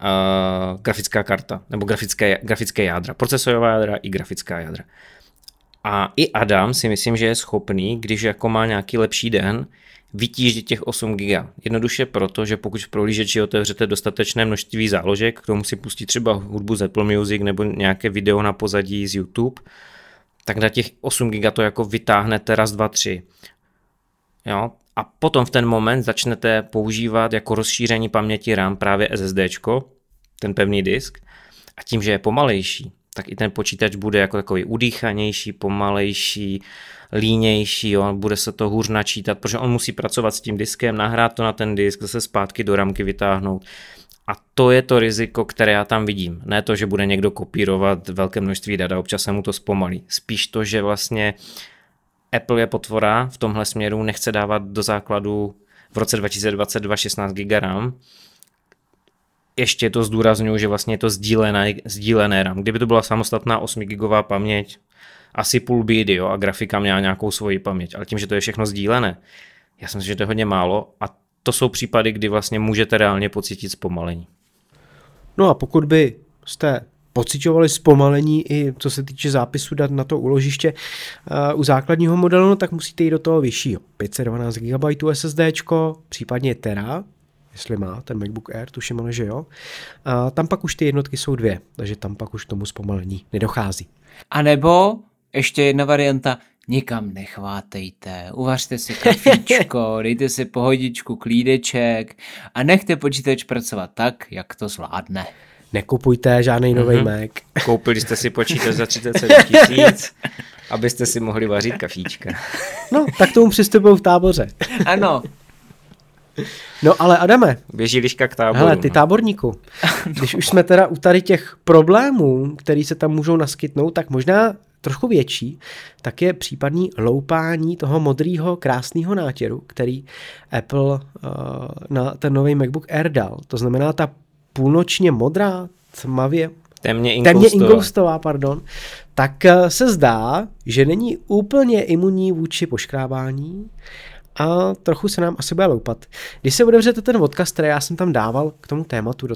uh, grafická karta, nebo grafické, grafické jádra, procesorová jádra i grafická jádra. A i Adam si myslím, že je schopný, když jako má nějaký lepší den, vytížit těch 8 GB. Jednoduše proto, že pokud v prohlížeči otevřete dostatečné množství záložek, k tomu si pustí třeba hudbu z Apple Music nebo nějaké video na pozadí z YouTube, tak na těch 8 GB to jako vytáhnete raz, dva, tři. Jo? A potom v ten moment začnete používat jako rozšíření paměti RAM právě SSD, ten pevný disk. A tím, že je pomalejší, tak i ten počítač bude jako takový udýchanější, pomalejší, línější, jo, bude se to hůř načítat, protože on musí pracovat s tím diskem, nahrát to na ten disk, zase zpátky do ramky vytáhnout. A to je to riziko, které já tam vidím. Ne to, že bude někdo kopírovat velké množství dat a občas se mu to zpomalí. Spíš to, že vlastně Apple je potvora v tomhle směru, nechce dávat do základu v roce 2022 16 GB RAM. Ještě to zdůraznuju, že vlastně je to sdílené, sdílené RAM. Kdyby to byla samostatná 8 GB paměť, asi půl bídy, jo, a grafika měla nějakou svoji paměť, ale tím, že to je všechno sdílené, já si myslím, že to je hodně málo a to jsou případy, kdy vlastně můžete reálně pocítit zpomalení. No a pokud by jste pocitovali zpomalení i co se týče zápisu dat na to uložiště uh, u základního modelu, no, tak musíte jít do toho vyššího. 512 GB SSD, případně Tera, jestli má ten MacBook Air, tuším ale, že jo. A tam pak už ty jednotky jsou dvě, takže tam pak už tomu zpomalení nedochází. A nebo ještě jedna varianta, nikam nechvátejte, uvařte si kafíčko, dejte si pohodičku, klídeček a nechte počítač pracovat tak, jak to zvládne. Nekupujte žádný nový mm-hmm. Mac. Koupili jste si počítač za 37 tisíc, abyste si mohli vařit kafíčka. No, tak tomu přistupují v táboře. Ano. No ale Adame. Běží liška k táboru. Hele, ty no. táborníku, když už jsme teda u tady těch problémů, který se tam můžou naskytnout, tak možná trošku větší, tak je případný loupání toho modrého krásného nátěru, který Apple uh, na ten nový MacBook Air dal. To znamená ta půlnočně modrá, tmavě Temně inkoustová. Temně inkoustová, pardon. Tak uh, se zdá, že není úplně imunní vůči poškrábání a trochu se nám asi bude loupat. Když se otevřete ten odkaz, který já jsem tam dával k tomu tématu do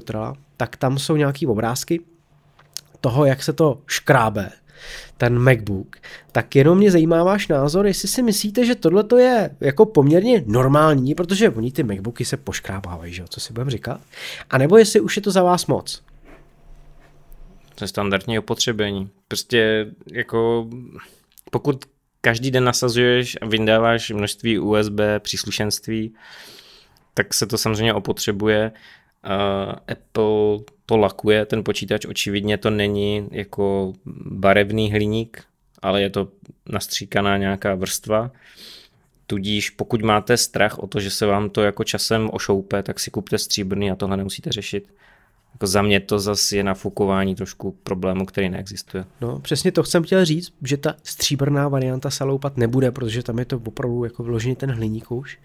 tak tam jsou nějaký obrázky toho, jak se to škrábe ten MacBook, tak jenom mě zajímá váš názor, jestli si myslíte, že tohle je jako poměrně normální, protože oni ty MacBooky se poškrábávají, že jo, co si budeme říkat, a nebo jestli už je to za vás moc. To je standardní opotřebení. Prostě jako pokud každý den nasazuješ a vyndáváš množství USB příslušenství, tak se to samozřejmě opotřebuje. Apple to lakuje, ten počítač očividně to není jako barevný hliník, ale je to nastříkaná nějaká vrstva. Tudíž pokud máte strach o to, že se vám to jako časem ošoupe, tak si kupte stříbrný a tohle nemusíte řešit. Jako za mě to zase je nafukování trošku problému, který neexistuje. No, přesně to jsem chtěl říct, že ta stříbrná varianta se loupat nebude, protože tam je to opravdu jako vložený ten hliník už.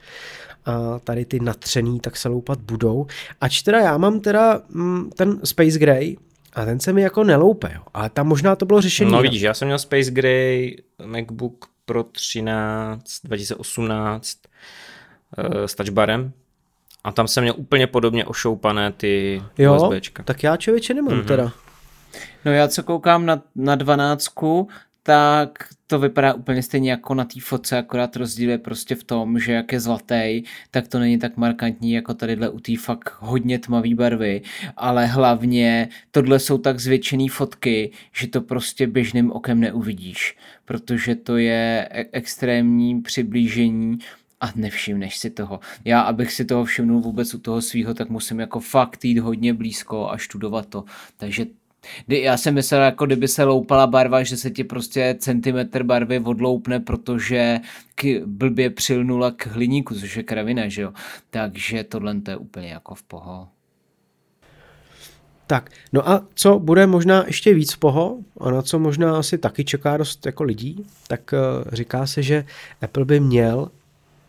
A tady ty natřený tak se loupat budou. Ač teda já mám teda mm, ten Space Gray, a ten se mi jako neloupe, jo. ale tam možná to bylo řešení. No vidíš, já jsem měl Space Gray, MacBook Pro 13, 2018 uh, s touchbarem a tam jsem měl úplně podobně ošoupané ty jo, USBčka. tak já člověče nemám mm-hmm. teda. No já co koukám na, na 12, tak to vypadá úplně stejně jako na té fotce, akorát rozdíl je prostě v tom, že jak je zlatý, tak to není tak markantní jako tadyhle u té fakt hodně tmavý barvy, ale hlavně tohle jsou tak zvětšený fotky, že to prostě běžným okem neuvidíš, protože to je e- extrémní přiblížení a nevšimneš si toho. Já, abych si toho všimnul vůbec u toho svého, tak musím jako fakt jít hodně blízko a studovat to. Takže já jsem myslel, jako kdyby se loupala barva, že se ti prostě centimetr barvy odloupne, protože k, blbě přilnula k hliníku, což je kravina, že jo. Takže tohle to je úplně jako v poho. Tak, no a co bude možná ještě víc poho, a na co možná asi taky čeká dost jako lidí, tak uh, říká se, že Apple by měl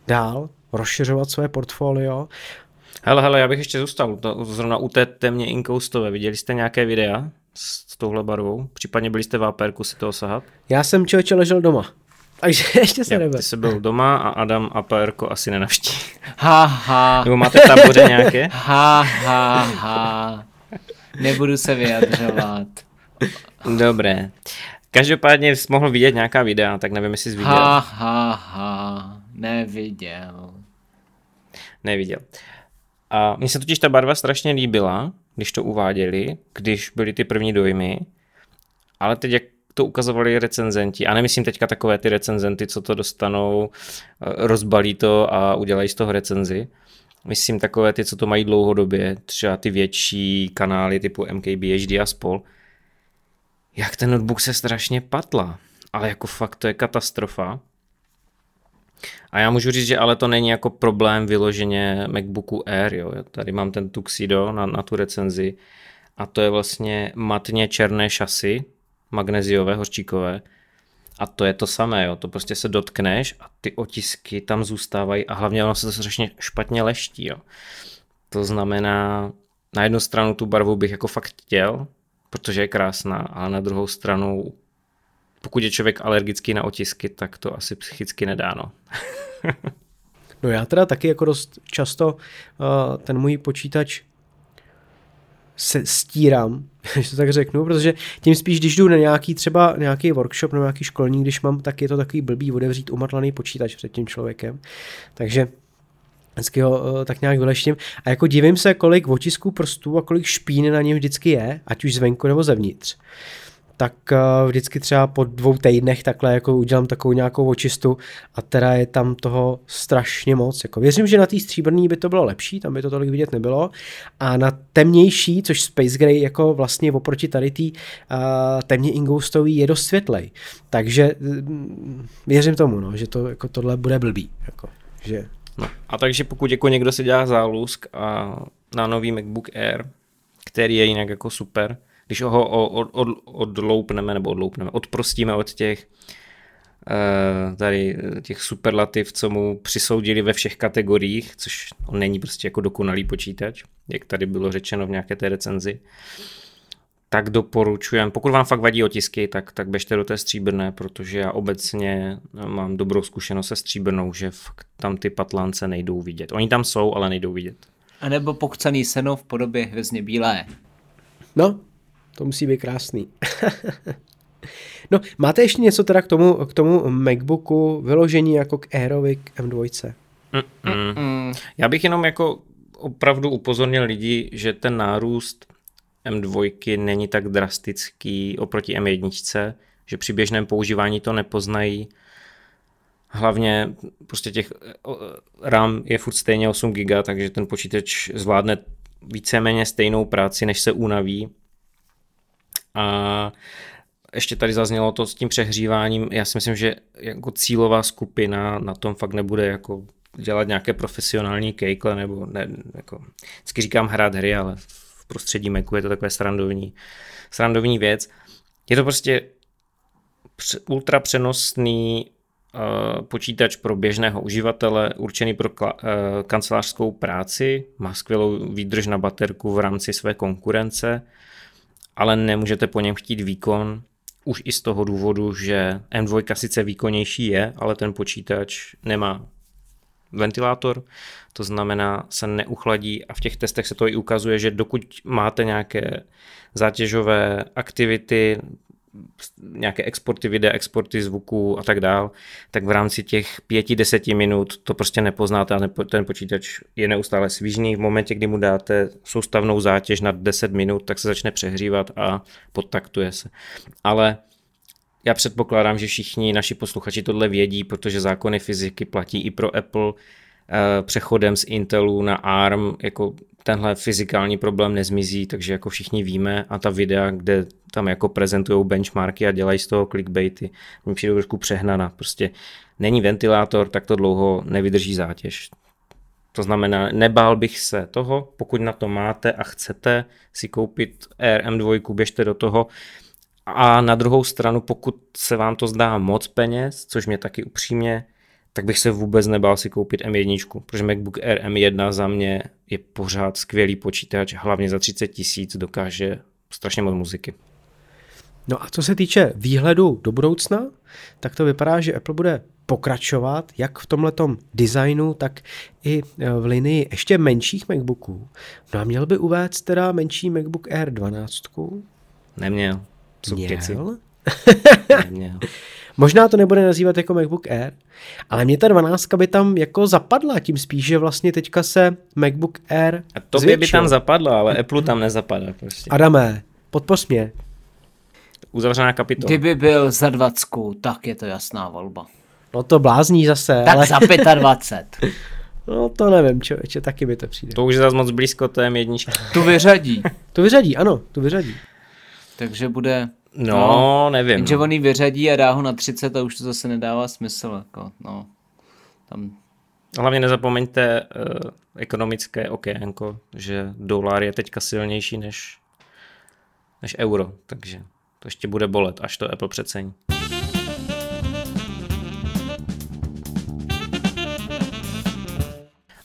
dál rozšiřovat své portfolio. Hele, hele, já bych ještě zůstal to, zrovna u té temně inkoustové. Viděli jste nějaké videa s touhle barvou? Případně byli jste v APRku si toho sahat? Já jsem člověče ležel doma. Takže ještě se nebyl. Ty jsi byl doma a Adam APRko asi nenavštíví. Ha, ha. Nebo máte v táboře nějaké? Ha, ha, ha. Nebudu se vyjadřovat. Dobré. Každopádně jsi mohl vidět nějaká videa, tak nevím, jestli jsi viděl. Ha, ha, ha. Neviděl. Neviděl. A mně se totiž ta barva strašně líbila, když to uváděli, když byly ty první dojmy, ale teď jak to ukazovali recenzenti, a nemyslím teďka takové ty recenzenty, co to dostanou, eh, rozbalí to a udělají z toho recenzi, Myslím takové ty, co to mají dlouhodobě, třeba ty větší kanály typu MKBHD a spol. Jak ten notebook se strašně patla, ale jako fakt to je katastrofa. A já můžu říct, že ale to není jako problém vyloženě MacBooku Air, jo. Tady mám ten Tuxedo na, na tu recenzi a to je vlastně matně černé šasy, magneziové, hořčíkové, a to je to samé, jo. to prostě se dotkneš a ty otisky tam zůstávají a hlavně ono se to strašně špatně leští. Jo. To znamená, na jednu stranu tu barvu bych jako fakt chtěl, protože je krásná, ale na druhou stranu, pokud je člověk alergický na otisky, tak to asi psychicky nedá. No. no já teda taky jako dost často uh, ten můj počítač se stírám, když to tak řeknu, protože tím spíš, když jdu na nějaký třeba nějaký workshop, na nějaký školní, když mám, tak je to takový blbý otevřít umatlaný počítač před tím člověkem. Takže vždycky ho uh, tak nějak vyleštím. A jako divím se, kolik otisků prstů a kolik špíny na něm vždycky je, ať už zvenku nebo zevnitř tak eh, vždycky třeba po dvou týdnech takhle jako udělám takovou nějakou očistu a teda je tam toho strašně moc. Jako věřím, že na té stříbrný by to bylo lepší, tam by to tolik vidět nebylo. A na temnější, což Space Gray jako vlastně oproti tady tý uh, temně ingoustový je dost světlej. Takže mm, věřím tomu, no, že to jako tohle bude blbý. Jako, že... no, a takže pokud jako někdo si dělá zálusk a na nový MacBook Air, který je jinak jako super, když ho od, od, odloupneme nebo odloupneme, odprostíme od těch uh, tady těch superlativ, co mu přisoudili ve všech kategoriích, což on není prostě jako dokonalý počítač, jak tady bylo řečeno v nějaké té recenzi, tak doporučujem, pokud vám fakt vadí otisky, tak, tak běžte do té stříbrné, protože já obecně mám dobrou zkušenost se stříbrnou, že fakt tam ty patlance nejdou vidět. Oni tam jsou, ale nejdou vidět. A nebo pokcaný seno v podobě hvězdně bílé. No, to musí být krásný. no, máte ještě něco teda k tomu, k tomu MacBooku vyložení jako k Airovi k M2? Mm-mm. Mm. Já bych jenom jako opravdu upozornil lidi, že ten nárůst M2 není tak drastický oproti M1, že při běžném používání to nepoznají. Hlavně prostě těch RAM je furt stejně 8 GB, takže ten počítač zvládne víceméně stejnou práci, než se unaví a ještě tady zaznělo to s tím přehříváním. Já si myslím, že jako cílová skupina na tom fakt nebude jako dělat nějaké profesionální kejkle, nebo ne, jako, vždycky říkám hrát hry, ale v prostředí Macu je to takové srandovní, srandovní věc. Je to prostě ultra přenosný uh, počítač pro běžného uživatele, určený pro uh, kancelářskou práci, má skvělou výdrž na baterku v rámci své konkurence, ale nemůžete po něm chtít výkon, už i z toho důvodu, že M2 sice výkonnější je, ale ten počítač nemá ventilátor, to znamená se neuchladí a v těch testech se to i ukazuje, že dokud máte nějaké zátěžové aktivity, nějaké exporty videa, exporty zvuku a tak dál, tak v rámci těch pěti, deseti minut to prostě nepoznáte a ten počítač je neustále svížný. V momentě, kdy mu dáte soustavnou zátěž na 10 minut, tak se začne přehřívat a podtaktuje se. Ale já předpokládám, že všichni naši posluchači tohle vědí, protože zákony fyziky platí i pro Apple přechodem z Intelu na ARM, jako tenhle fyzikální problém nezmizí, takže jako všichni víme a ta videa, kde tam jako prezentují benchmarky a dělají z toho clickbaity, mi přijde trošku přehnaná. Prostě není ventilátor, tak to dlouho nevydrží zátěž. To znamená, nebál bych se toho, pokud na to máte a chcete si koupit RM2, běžte do toho. A na druhou stranu, pokud se vám to zdá moc peněz, což mě taky upřímně, tak bych se vůbec nebál si koupit M1, protože MacBook Air M1 za mě je pořád skvělý počítač, hlavně za 30 tisíc dokáže strašně moc muziky. No a co se týče výhledu do budoucna, tak to vypadá, že Apple bude pokračovat jak v tomhletom designu, tak i e, v linii ještě menších MacBooků. No a měl by uvést teda menší MacBook Air 12. Neměl. Co Měl? Neměl. Možná to nebude nazývat jako MacBook Air, ale mě ta 12 by tam jako zapadla, tím spíš, že vlastně teďka se MacBook Air A to by tam zapadla, ale Apple tam nezapadá prostě. Adame, podpoř mě. Uzavřená kapitola. Kdyby byl za 20, tak je to jasná volba. No to blázní zase. Tak ale... za 25. No to nevím, člověče, taky by to přijde. To už je zase moc blízko té jedničky. Tu vyřadí. Tu vyřadí, ano, tu vyřadí. Takže bude... No, no nevím. Jenže on ji vyřadí a dá ho na 30 a už to zase nedává smysl. Jako, no. Tam Hlavně nezapomeňte uh, ekonomické okénko, že dolar je teďka silnější než, než euro, takže to ještě bude bolet, až to Apple přecení.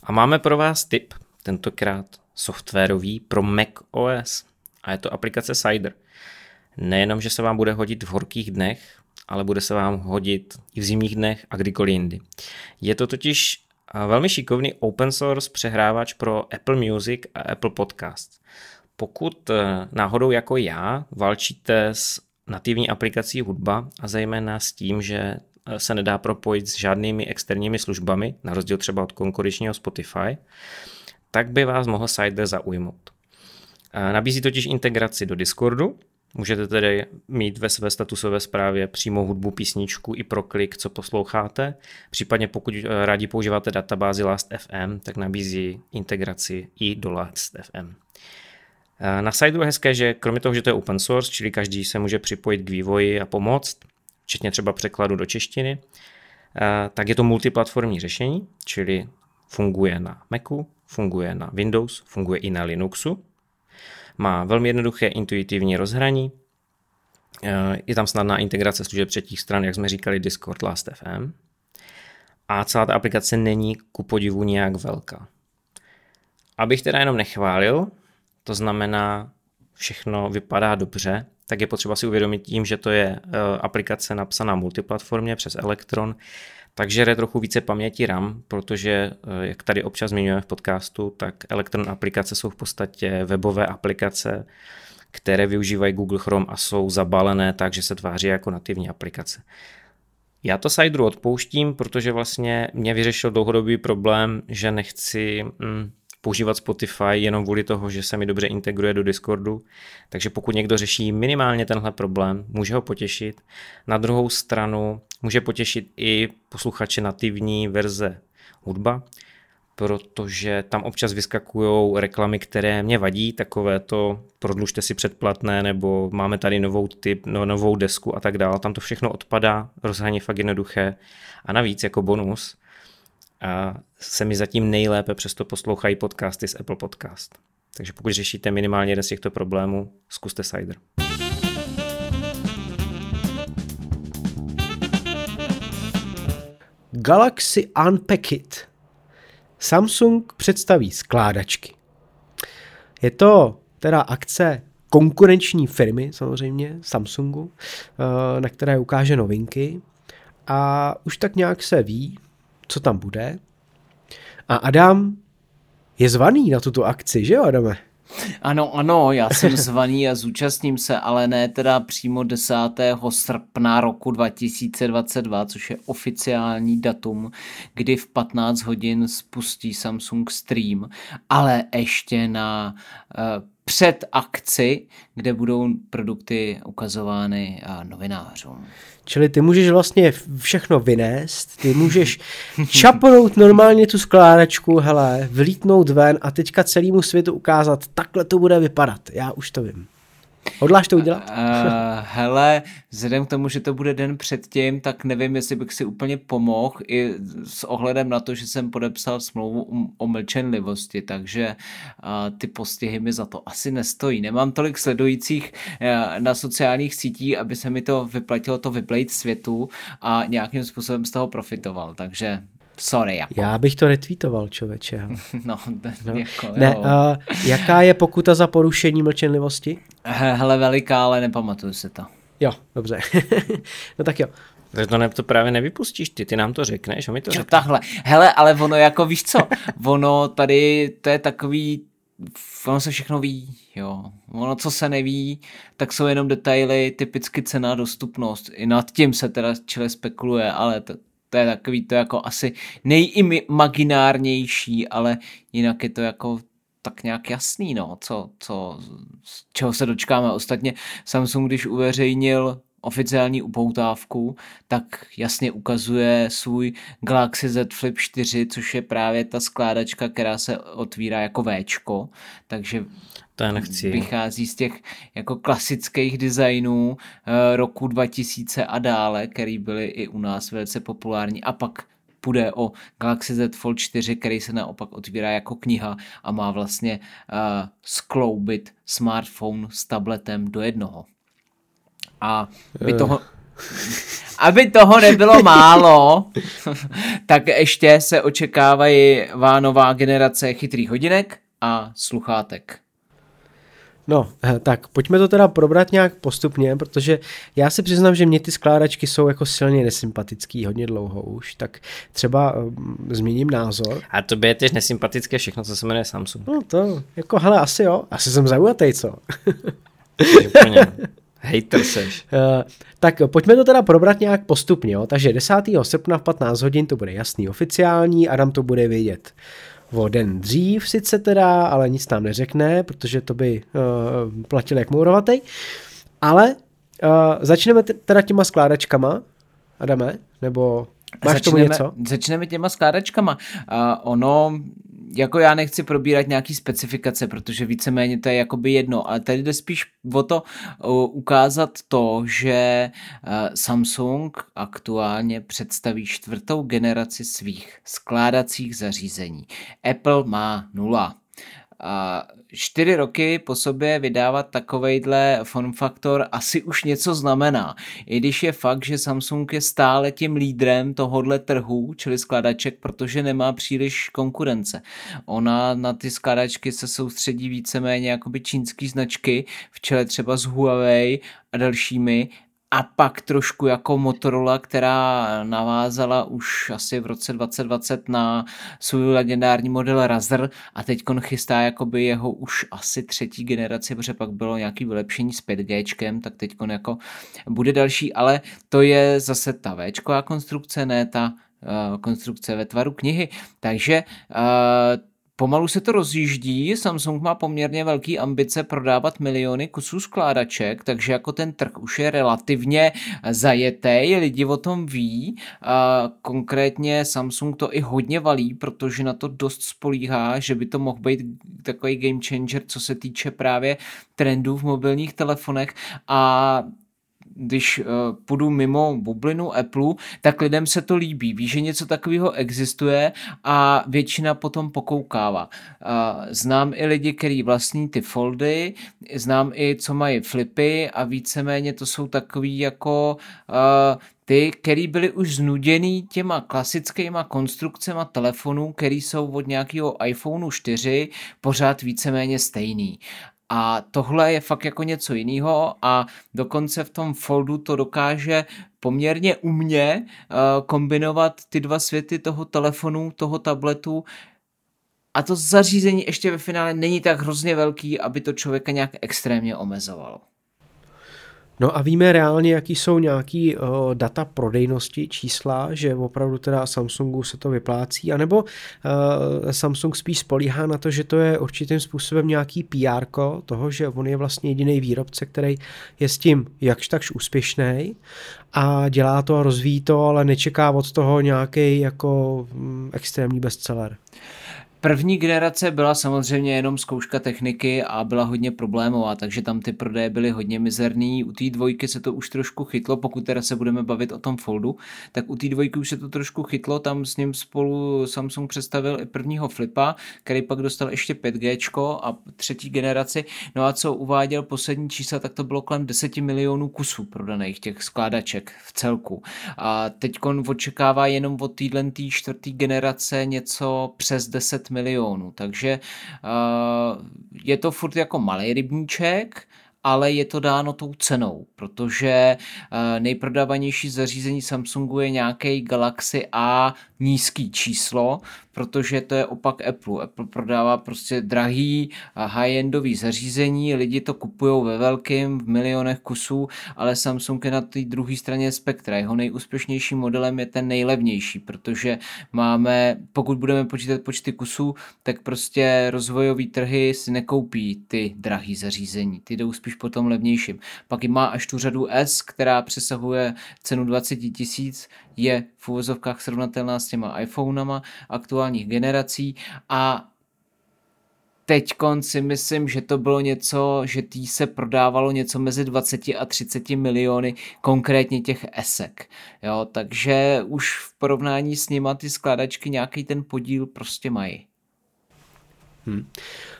A máme pro vás tip, tentokrát softwarový pro Mac OS. A je to aplikace Cider. Nejenom, že se vám bude hodit v horkých dnech, ale bude se vám hodit i v zimních dnech a kdykoliv jindy. Je to totiž velmi šikovný open source přehrávač pro Apple Music a Apple Podcast. Pokud eh, náhodou jako já valčíte s nativní aplikací hudba a zejména s tím, že eh, se nedá propojit s žádnými externími službami, na rozdíl třeba od konkurenčního Spotify, tak by vás mohl Cider zaujmout. Eh, nabízí totiž integraci do Discordu, Můžete tedy mít ve své statusové zprávě přímo hudbu, písničku i pro klik, co posloucháte. Případně pokud eh, rádi používáte databázi Last.fm, tak nabízí integraci i do Last.fm. Eh, na sajtu je hezké, že kromě toho, že to je open source, čili každý se může připojit k vývoji a pomoct, včetně třeba překladu do češtiny, eh, tak je to multiplatformní řešení, čili funguje na Macu, funguje na Windows, funguje i na Linuxu, má velmi jednoduché intuitivní rozhraní, eh, je tam snadná integrace služeb třetích stran, jak jsme říkali, Discord, Last.fm. A celá ta aplikace není ku podivu nějak velká. Abych teda jenom nechválil, to znamená, všechno vypadá dobře, tak je potřeba si uvědomit tím, že to je eh, aplikace napsaná multiplatformě přes Electron, takže je trochu více paměti RAM, protože, eh, jak tady občas zmiňujeme v podcastu, tak Electron aplikace jsou v podstatě webové aplikace, které využívají Google Chrome a jsou zabalené tak, že se tváří jako nativní aplikace. Já to Cideru odpouštím, protože vlastně mě vyřešil dlouhodobý problém, že nechci mm, používat Spotify jenom kvůli toho, že se mi dobře integruje do Discordu. Takže pokud někdo řeší minimálně tenhle problém, může ho potěšit. Na druhou stranu může potěšit i posluchače nativní verze hudba, protože tam občas vyskakují reklamy, které mě vadí, takové to prodlužte si předplatné, nebo máme tady novou typ, no, novou desku a tak dále. Tam to všechno odpadá, rozhraní fakt jednoduché. A navíc jako bonus a se mi zatím nejlépe přesto poslouchají podcasty z Apple Podcast. Takže pokud řešíte minimálně jeden z těchto problémů, zkuste Cider. Galaxy Unpacked. Samsung představí skládačky. Je to teda akce konkurenční firmy, samozřejmě, Samsungu, eh, na které ukáže novinky. A už tak nějak se ví, co tam bude. A Adam je zvaný na tuto akci, že jo, Adame? Ano, ano, já jsem zvaný a zúčastním se, ale ne teda přímo 10. srpna roku 2022, což je oficiální datum, kdy v 15 hodin spustí Samsung Stream, ale ještě na uh, před akci, kde budou produkty ukazovány novinářům. Čili ty můžeš vlastně všechno vynést, ty můžeš čapnout normálně tu skládačku, hele, vlítnout ven a teďka celému světu ukázat, takhle to bude vypadat. Já už to vím. Hodláš to udělat? Uh, hele, vzhledem k tomu, že to bude den předtím, tak nevím, jestli bych si úplně pomohl i s ohledem na to, že jsem podepsal smlouvu o mlčenlivosti, takže uh, ty postihy mi za to asi nestojí. Nemám tolik sledujících uh, na sociálních sítích, aby se mi to vyplatilo to vyplejt světu a nějakým způsobem z toho profitoval, takže Sorry, jako. Já bych to retweetoval, člověče. no, no. Jako, ne, uh, jaká je pokuta za porušení mlčenlivosti? Hele, veliká, ale nepamatuju se to. Jo, dobře. no tak jo. Takže to, ne, to právě nevypustíš ty, ty nám to řekneš a my to řekneme. takhle. Hele, ale ono jako víš co, ono tady, to je takový, ono se všechno ví, jo. Ono, co se neví, tak jsou jenom detaily, typicky cena, dostupnost. I nad tím se teda čile spekuluje, ale to, to je takový to jako asi nejimaginárnější, ale jinak je to jako tak nějak jasný, no, co, co, z čeho se dočkáme. Ostatně Samsung, když uveřejnil oficiální upoutávku, tak jasně ukazuje svůj Galaxy Z Flip 4, což je právě ta skládačka, která se otvírá jako Včko, takže to nechci. vychází z těch jako klasických designů uh, roku 2000 a dále, který byly i u nás velice populární a pak půjde o Galaxy Z Fold 4, který se naopak otvírá jako kniha a má vlastně uh, skloubit smartphone s tabletem do jednoho. A by toho, aby toho nebylo málo, tak ještě se očekávají nová generace chytrých hodinek a sluchátek. No, eh, tak pojďme to teda probrat nějak postupně, protože já si přiznám, že mě ty skládačky jsou jako silně nesympatický hodně dlouho už, tak třeba um, změním názor. A to je tež nesympatické všechno, co se jmenuje Samsung. No to, jako hele, asi jo, asi jsem zaujatý, co? Úplně. Hater seš. Uh, tak pojďme to teda probrat nějak postupně, jo? takže 10. srpna v 15 hodin to bude jasný oficiální, Adam to bude vědět o den dřív sice teda, ale nic nám neřekne, protože to by uh, platil jak mourovatej. Ale uh, začneme teda těma skládačkama, Adame, nebo máš začneme, tomu něco? Začneme těma skládačkama. Uh, ono jako já nechci probírat nějaký specifikace, protože víceméně to je jakoby jedno, ale tady jde spíš o to uh, ukázat to, že uh, Samsung aktuálně představí čtvrtou generaci svých skládacích zařízení. Apple má nula. A čtyři roky po sobě vydávat takovejhle form faktor asi už něco znamená. I když je fakt, že Samsung je stále tím lídrem tohohle trhu, čili skladaček, protože nemá příliš konkurence. Ona na ty skladačky se soustředí víceméně jakoby čínský značky, v čele třeba s Huawei a dalšími, a pak trošku jako Motorola, která navázala už asi v roce 2020 na svůj legendární model Razer a teď chystá jakoby jeho už asi třetí generaci, protože pak bylo nějaký vylepšení s 5G, tak teď jako bude další, ale to je zase ta Včková konstrukce, ne ta uh, konstrukce ve tvaru knihy. Takže uh, Pomalu se to rozjíždí, Samsung má poměrně velký ambice prodávat miliony kusů skládaček, takže jako ten trh už je relativně zajetý, lidi o tom ví. A konkrétně Samsung to i hodně valí, protože na to dost spolíhá, že by to mohl být takový game changer, co se týče právě trendů v mobilních telefonech a když uh, půjdu mimo bublinu Apple, tak lidem se to líbí. Ví, že něco takového existuje a většina potom pokoukává. Uh, znám i lidi, kteří vlastní ty foldy, znám i, co mají flipy a víceméně to jsou takový jako uh, ty, který byly už znuděný těma klasickýma konstrukcemi telefonů, který jsou od nějakého iPhoneu 4 pořád víceméně stejný. A tohle je fakt jako něco jiného a dokonce v tom foldu to dokáže poměrně umně uh, kombinovat ty dva světy toho telefonu, toho tabletu a to zařízení ještě ve finále není tak hrozně velký, aby to člověka nějak extrémně omezovalo. No a víme reálně, jaký jsou nějaký uh, data prodejnosti, čísla, že opravdu teda Samsungu se to vyplácí, anebo uh, Samsung spíš spolíhá na to, že to je určitým způsobem nějaký PR toho, že on je vlastně jediný výrobce, který je s tím jakž takž úspěšný a dělá to a rozvíjí to, ale nečeká od toho nějaký jako um, extrémní bestseller. První generace byla samozřejmě jenom zkouška techniky a byla hodně problémová, takže tam ty prodeje byly hodně mizerný. U té dvojky se to už trošku chytlo, pokud teda se budeme bavit o tom foldu, tak u té dvojky už se to trošku chytlo, tam s ním spolu Samsung představil i prvního flipa, který pak dostal ještě 5G a třetí generaci. No a co uváděl poslední čísla, tak to bylo kolem 10 milionů kusů prodaných těch skládaček v celku. A teď očekává jenom od téhle čtvrté generace něco přes 10 milionů. Takže uh, je to furt jako malý rybníček, ale je to dáno tou cenou, protože uh, nejprodávanější zařízení Samsungu je nějaký Galaxy A nízký číslo, protože to je opak Apple. Apple prodává prostě drahý high-endový zařízení, lidi to kupují ve velkém, v milionech kusů, ale Samsung je na té druhé straně spektra. Jeho nejúspěšnějším modelem je ten nejlevnější, protože máme, pokud budeme počítat počty kusů, tak prostě rozvojové trhy si nekoupí ty drahý zařízení. Ty jdou spíš po tom levnějším. Pak má až tu řadu S, která přesahuje cenu 20 tisíc, je v úvozovkách srovnatelná s těma iPhonema aktuálních generací a teď si myslím, že to bylo něco, že tý se prodávalo něco mezi 20 a 30 miliony, konkrétně těch esek. Jo, takže už v porovnání s nima ty skládačky nějaký ten podíl prostě mají. Hmm.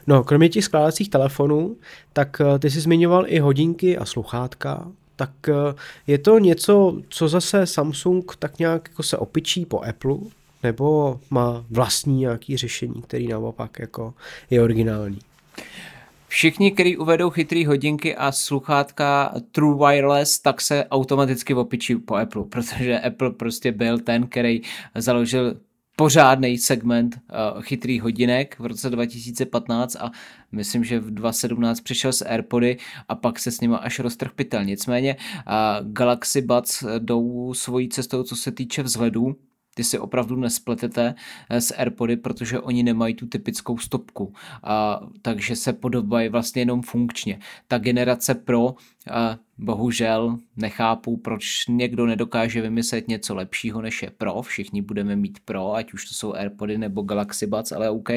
No, kromě těch skládacích telefonů, tak eh, ty jsi zmiňoval i hodinky a sluchátka, tak eh, je to něco, co zase Samsung tak nějak jako se opičí po Apple, nebo má vlastní nějaký řešení, který naopak jako je originální? Všichni, kteří uvedou chytrý hodinky a sluchátka True Wireless, tak se automaticky opičí po Apple, protože Apple prostě byl ten, který založil pořádný segment uh, chytrých hodinek v roce 2015 a myslím, že v 2017 přišel s AirPody a pak se s nima až roztrh pytel. Nicméně uh, Galaxy Buds jdou svojí cestou, co se týče vzhledu, ty si opravdu nespletete eh, s AirPody, protože oni nemají tu typickou stopku, a, takže se podobají vlastně jenom funkčně. Ta generace Pro bohužel nechápu, proč někdo nedokáže vymyslet něco lepšího než je Pro. Všichni budeme mít Pro, ať už to jsou AirPody nebo Galaxy Buds, ale OK.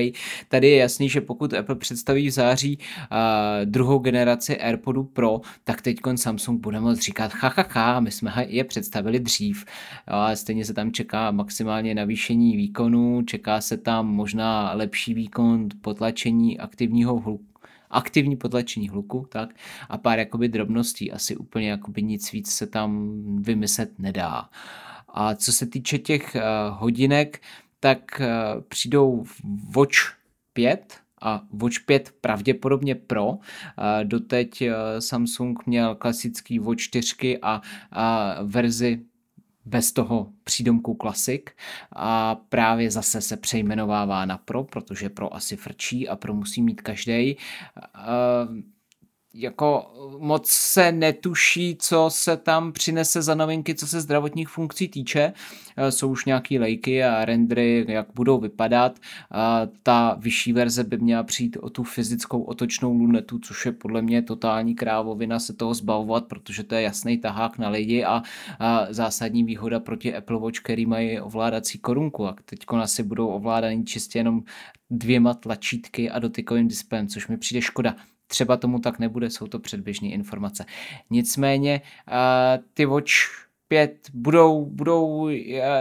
Tady je jasný, že pokud Apple představí v září uh, druhou generaci AirPodu Pro, tak teď Samsung bude moct říkat ha, ha, ha my jsme je představili dřív. A stejně se tam čeká maximálně navýšení výkonu, čeká se tam možná lepší výkon potlačení aktivního aktivní potlačení hluku, tak, a pár jakoby drobností, asi úplně jakoby nic víc se tam vymyslet nedá. A co se týče těch uh, hodinek, tak uh, přijdou Watch 5, a Watch 5 pravděpodobně Pro. Doteď eh, Samsung měl klasický Watch 4 a, a verzi bez toho přídomku Classic a právě zase se přejmenovává na Pro, protože Pro asi frčí a Pro musí mít každý jako moc se netuší, co se tam přinese za novinky, co se zdravotních funkcí týče. Eh, jsou už nějaký lejky a rendery, jak budou vypadat. Ta vyšší verze by měla přijít o tu fyzickou otočnou lunetu, což je podle mě totální krávovina se toho zbavovat, protože to je jasný tahák na lidi a, zásadní výhoda proti Apple Watch, který mají ovládací korunku a teď asi budou ovládaný čistě jenom dvěma tlačítky a dotykovým displejem, což mi přijde škoda. Třeba tomu tak nebude, jsou to předběžné informace. Nicméně uh, ty Watch 5 budou, budou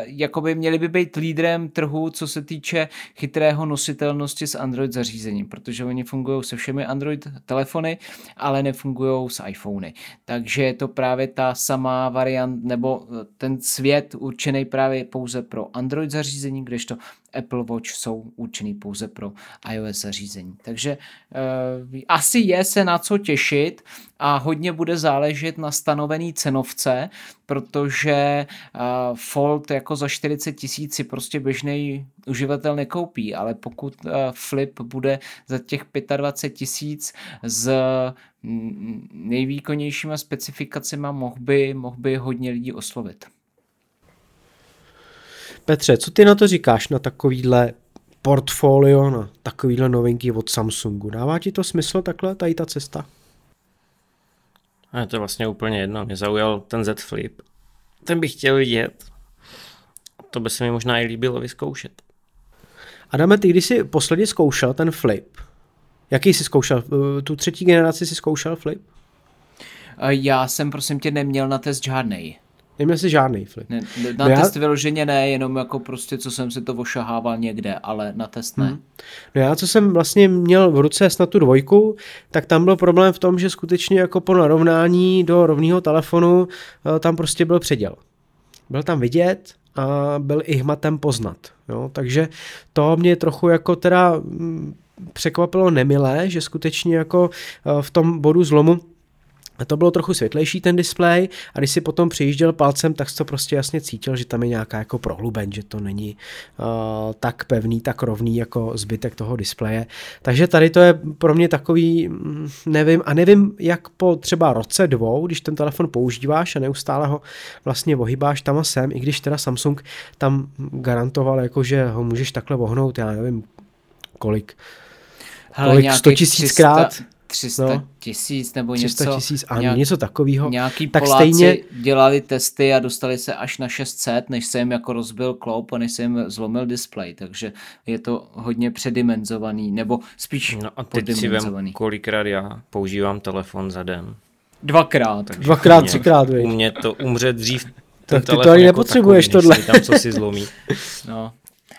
jakoby měli by být lídrem trhu, co se týče chytrého nositelnosti s Android zařízením, protože oni fungují se všemi Android telefony, ale nefungují s iPhony. Takže je to právě ta samá variant, nebo ten svět určený právě pouze pro Android zařízení, kdežto Apple Watch jsou určený pouze pro iOS zařízení. Takže uh, asi je se na co těšit a hodně bude záležet na stanovený cenovce, protože uh, Fold jako za 40 tisíc si prostě běžný uživatel nekoupí, ale pokud uh, Flip bude za těch 25 tisíc s nejvýkonnějšíma specifikacemi, mohl by, mohl by hodně lidí oslovit. Petře, co ty na to říkáš, na takovýhle portfolio, na takovýhle novinky od Samsungu? Dává ti to smysl takhle, tady ta cesta? A je to vlastně úplně jedno. Mě zaujal ten Z Flip. Ten bych chtěl vidět. To by se mi možná i líbilo vyzkoušet. Adame, ty když jsi posledně zkoušel ten Flip, jaký jsi zkoušel? Tu třetí generaci jsi zkoušel Flip? Já jsem prosím tě neměl na test žádnej. Neměl jsi žádný flip. Ne, na no test já... vyloženě ne, jenom jako prostě, co jsem si to ošahával někde, ale na test ne. Hmm. No já, co jsem vlastně měl v ruce snad tu dvojku, tak tam byl problém v tom, že skutečně jako po narovnání do rovného telefonu eh, tam prostě byl předěl. Byl tam vidět a byl i hmatem poznat. Jo? Takže to mě trochu jako teda mm, překvapilo nemilé, že skutečně jako eh, v tom bodu zlomu to bylo trochu světlejší ten displej a když si potom přijížděl palcem, tak to prostě jasně cítil, že tam je nějaká jako prohluben, že to není uh, tak pevný, tak rovný jako zbytek toho displeje. Takže tady to je pro mě takový, mm, nevím, a nevím, jak po třeba roce dvou, když ten telefon používáš a neustále ho vlastně ohybáš tam a sem, i když teda Samsung tam garantoval, jako že ho můžeš takhle vohnout, já nevím kolik, kolik, 100 tisíckrát. 300 no, tisíc nebo 300 něco. tisíc, ano, nějak, něco takového. Nějaký tak Poláci stejně... dělali testy a dostali se až na 600, než se jim jako rozbil kloup a než se jim zlomil displej, takže je to hodně předimenzovaný, nebo spíš no a teď si vem, kolikrát já používám telefon za den. Dvakrát. Takže Dvakrát, třikrát. U mě to umře dřív tak ty to ani jako nepotřebuješ takový, tohle. tam co si zlomí. No.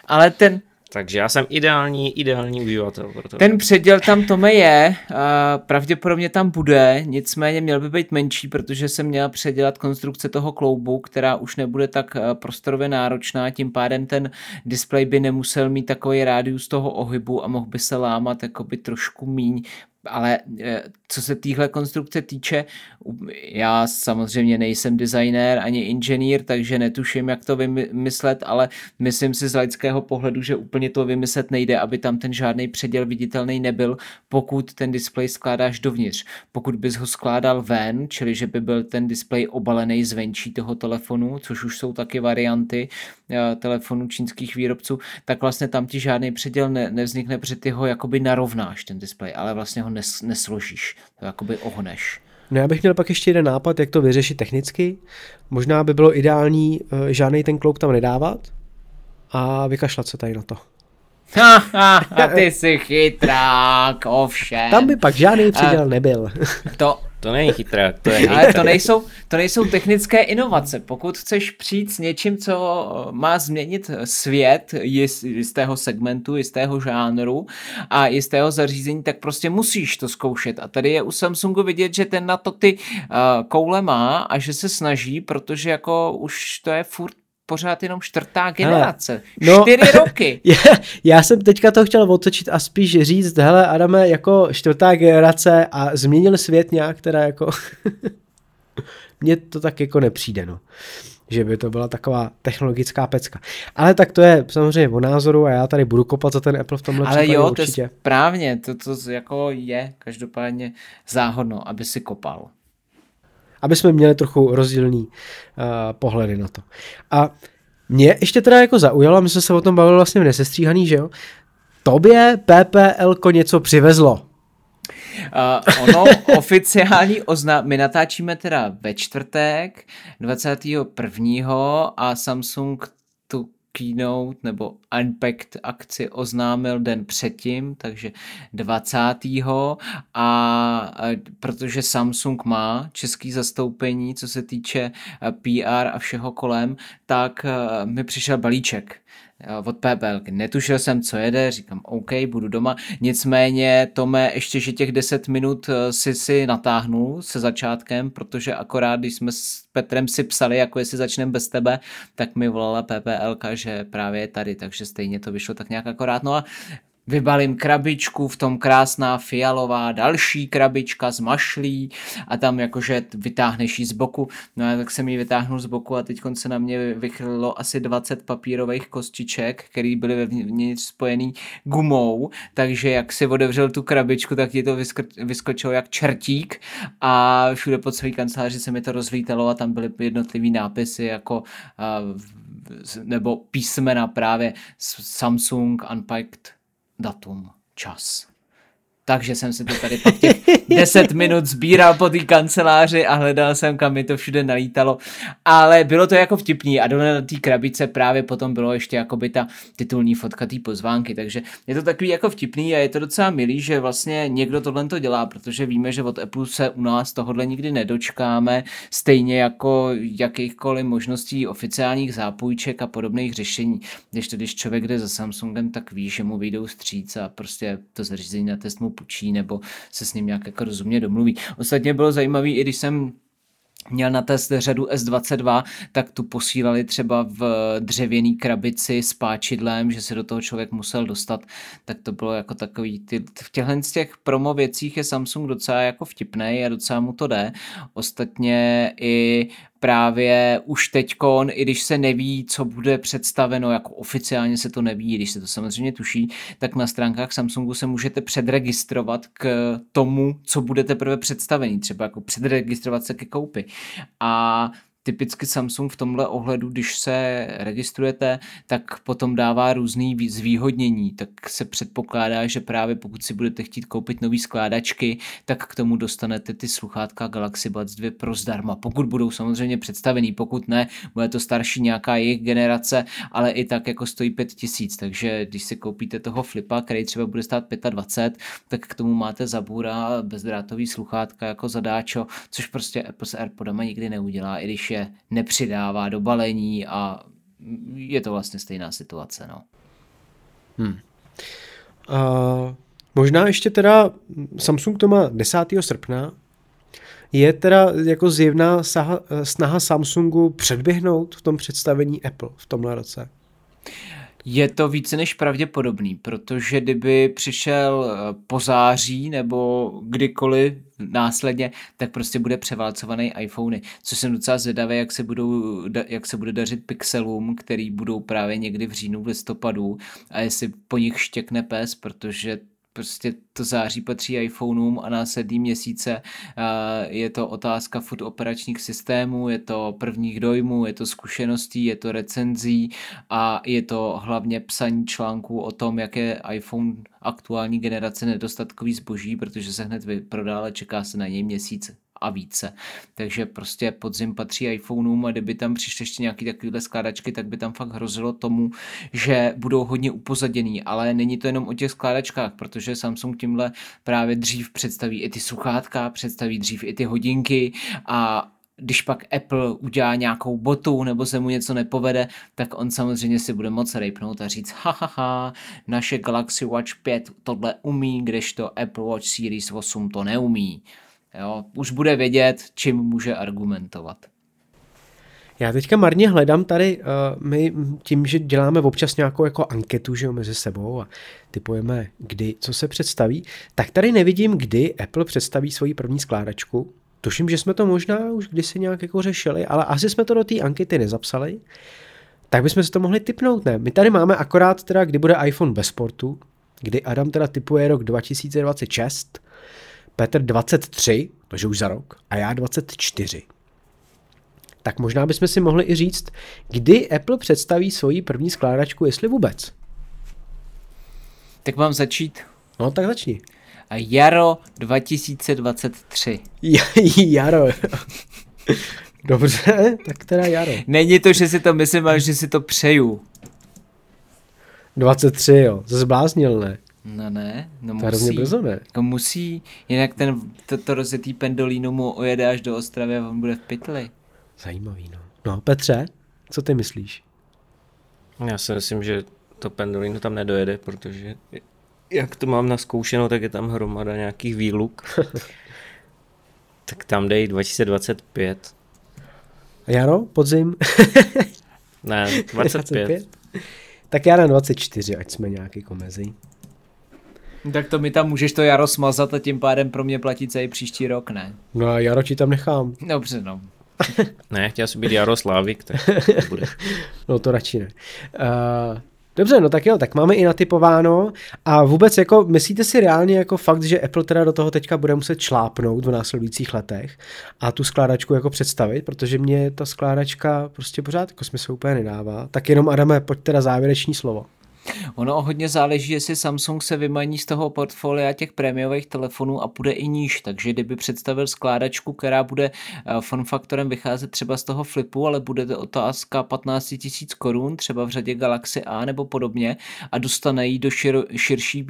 Ale ten, takže já jsem ideální, ideální uživatel. Pro to. Ten předěl tam tome je, pravděpodobně tam bude, nicméně měl by být menší, protože jsem měl předělat konstrukce toho kloubu, která už nebude tak prostorově náročná, tím pádem ten displej by nemusel mít takový rádius toho ohybu a mohl by se lámat jakoby trošku míň, ale eh, co se téhle konstrukce týče, já samozřejmě nejsem designér ani inženýr, takže netuším, jak to vymyslet, ale myslím si z lidského pohledu, že úplně to vymyslet nejde, aby tam ten žádný předěl viditelný nebyl, pokud ten displej skládáš dovnitř. Pokud bys ho skládal ven, čili že by byl ten displej obalený zvenčí toho telefonu, což už jsou taky varianty eh, telefonů čínských výrobců, tak vlastně tam ti žádný předěl ne, nevznikne, protože ty ho jakoby narovnáš ten displej, ale vlastně ho nes, nesložíš, to jakoby ohneš. No já bych měl pak ještě jeden nápad, jak to vyřešit technicky. Možná by bylo ideální uh, žádný ten kloup tam nedávat a vykašlat se tady na to. Ha, ha, a ty jsi chytrák, ovšem. Tam by pak žádný předěl nebyl. To, to není chytré, to je Ale to nejsou, to nejsou technické inovace. Pokud chceš přijít s něčím, co má změnit svět jistého segmentu, jistého žánru a jistého zařízení, tak prostě musíš to zkoušet. A tady je u Samsungu vidět, že ten na to ty uh, koule má a že se snaží, protože jako už to je furt pořád jenom čtvrtá generace. Hele, no, Čtyři roky. Já, já jsem teďka to chtěl otočit a spíš říct, hele Adame, jako čtvrtá generace a změnil svět nějak, teda jako... Mně to tak jako nepřijde, no že by to byla taková technologická pecka. Ale tak to je samozřejmě o názoru a já tady budu kopat za ten Apple v tomhle Ale jo, určitě. to je správně, to, to jako je každopádně záhodno, aby si kopal aby jsme měli trochu rozdílný uh, pohledy na to. A mě ještě teda jako zaujalo, my jsme se o tom bavili vlastně v nesestříhaný, že jo? Tobě PPL něco přivezlo. Uh, ono oficiální oznám, my natáčíme teda ve čtvrtek 21. a Samsung keynote nebo Unpacked akci oznámil den předtím, takže 20. a protože Samsung má český zastoupení, co se týče PR a všeho kolem, tak mi přišel balíček od PPL. Netušil jsem, co jede, říkám, OK, budu doma. Nicméně, Tome, ještě, že těch 10 minut eh, si si natáhnu se začátkem, protože akorát, když jsme s Petrem si psali, jako jestli začneme bez tebe, tak mi volala PPL, že právě je tady, takže stejně to vyšlo tak nějak akorát. No a vybalím krabičku, v tom krásná fialová další krabička z mašlí a tam jakože vytáhneš ji z boku. No a tak jsem ji vytáhnul z boku a teď se na mě vychrlo asi 20 papírových kostiček, které byly vevnitř spojený gumou, takže jak si otevřel tu krabičku, tak ti to vysko- vyskočilo jak čertík a všude po celé kanceláři se mi to rozlítalo a tam byly jednotlivý nápisy jako uh, nebo písmena právě Samsung Unpacked datum, čas. Takže jsem si to tady pak těch 10 minut sbíral po té kanceláři a hledal jsem, kam mi to všude nalítalo. Ale bylo to jako vtipný a dole na té krabice právě potom bylo ještě jakoby ta titulní fotka té pozvánky. Takže je to takový jako vtipný a je to docela milý, že vlastně někdo tohle to dělá, protože víme, že od Apple se u nás tohle nikdy nedočkáme, stejně jako jakýchkoliv možností oficiálních zápůjček a podobných řešení. Když to, když člověk jde za Samsungem, tak ví, že mu vyjdou stříc a prostě to zařízení na test mu půjčí nebo se s ním nějak jako rozumně domluví. Ostatně bylo zajímavé, i když jsem měl na test řadu S22, tak tu posílali třeba v dřevěný krabici s páčidlem, že se do toho člověk musel dostat, tak to bylo jako takový, ty, v těchto z těch promo věcích je Samsung docela jako vtipný a docela mu to jde. Ostatně i právě už teďkon, i když se neví, co bude představeno, jako oficiálně se to neví, když se to samozřejmě tuší, tak na stránkách Samsungu se můžete předregistrovat k tomu, co bude teprve představení, třeba jako předregistrovat se ke koupi. A typicky Samsung v tomhle ohledu, když se registrujete, tak potom dává různý zvýhodnění, tak se předpokládá, že právě pokud si budete chtít koupit nový skládačky, tak k tomu dostanete ty sluchátka Galaxy Buds 2 Pro zdarma, pokud budou samozřejmě představený, pokud ne, bude to starší nějaká jejich generace, ale i tak jako stojí 5000, takže když si koupíte toho flipa, který třeba bude stát 25, tak k tomu máte zabůra bezdrátový sluchátka jako zadáčo, což prostě Apple s AirPodama nikdy neudělá, i když je nepřidává do balení a je to vlastně stejná situace. No. Hmm. Uh, možná ještě teda Samsung to má 10. srpna. Je teda jako zjevná saha, snaha Samsungu předběhnout v tom představení Apple v tomhle roce? Je to více než pravděpodobný, protože kdyby přišel eh, po září nebo kdykoliv následně, tak prostě bude převálcovaný iPhony, což jsem docela zvědavý, jak se, budou, jak se bude dařit pixelům, který budou právě někdy v říjnu, v listopadu a jestli po nich štěkne pes, protože prostě to září patří iPhoneům a následní měsíce je to otázka food operačních systémů, je to prvních dojmů, je to zkušeností, je to recenzí a je to hlavně psaní článků o tom, jak je iPhone aktuální generace nedostatkový zboží, protože se hned vyprodá, ale čeká se na něj měsíc a více. Takže prostě podzim patří iPhoneům a kdyby tam přišly ještě nějaký takovýhle skládačky, tak by tam fakt hrozilo tomu, že budou hodně upozaděný, ale není to jenom o těch skládačkách, protože Samsung tímhle právě dřív představí i ty sluchátka, představí dřív i ty hodinky a když pak Apple udělá nějakou botu nebo se mu něco nepovede, tak on samozřejmě si bude moc rejpnout a říct ha, naše Galaxy Watch 5 tohle umí, kdežto Apple Watch Series 8 to neumí. Jo, už bude vědět, čím může argumentovat. Já teďka marně hledám tady, uh, my tím, že děláme občas nějakou jako anketu že jo, mezi sebou a typujeme, kdy, co se představí, tak tady nevidím, kdy Apple představí svoji první skládačku. Tuším, že jsme to možná už kdysi nějak jako řešili, ale asi jsme to do té ankety nezapsali. Tak bychom si to mohli typnout, ne? My tady máme akorát teda, kdy bude iPhone bez portu, kdy Adam teda typuje rok 2026, Petr 23, takže už za rok, a já 24. Tak možná bychom si mohli i říct, kdy Apple představí svoji první skládačku, jestli vůbec. Tak mám začít? No, tak začni. Jaro 2023. jaro. Dobře, tak teda jaro. Není to, že si to myslím, ale že si to přeju. 23, jo. Zbláznil, ne? No ne, no to musí. brzo, ne? Jako musí, jinak ten, to, to rozjetý pendolino mu ojede až do Ostravy a on bude v pytli. Zajímavý, no. No, Petře, co ty myslíš? Já si myslím, že to pendolino tam nedojede, protože jak to mám naskoušeno, tak je tam hromada nějakých výluk. tak tam dej 2025. A Jaro, podzim? ne, 25. 25. Tak já na 24, ať jsme nějaký komezí. Tak to mi tam můžeš to jaro smazat a tím pádem pro mě platí celý příští rok, ne? No a jaro ti tam nechám. Dobře, no. ne, chtěl jsem být Jaroslávik, tak bude. no to radši ne. Uh, Dobře, no tak jo, tak máme i natypováno a vůbec jako myslíte si reálně jako fakt, že Apple teda do toho teďka bude muset šlápnout v následujících letech a tu skládačku jako představit, protože mě ta skládačka prostě pořád jako smysl úplně nedává. Tak jenom Adame, pojď teda závěreční slovo. Ono hodně záleží, jestli Samsung se vymaní z toho portfolia těch prémiových telefonů a půjde i níž, takže kdyby představil skládačku, která bude eh, fun faktorem vycházet třeba z toho flipu, ale bude to otázka 15 tisíc korun, třeba v řadě Galaxy A nebo podobně a dostane ji do šir, širší,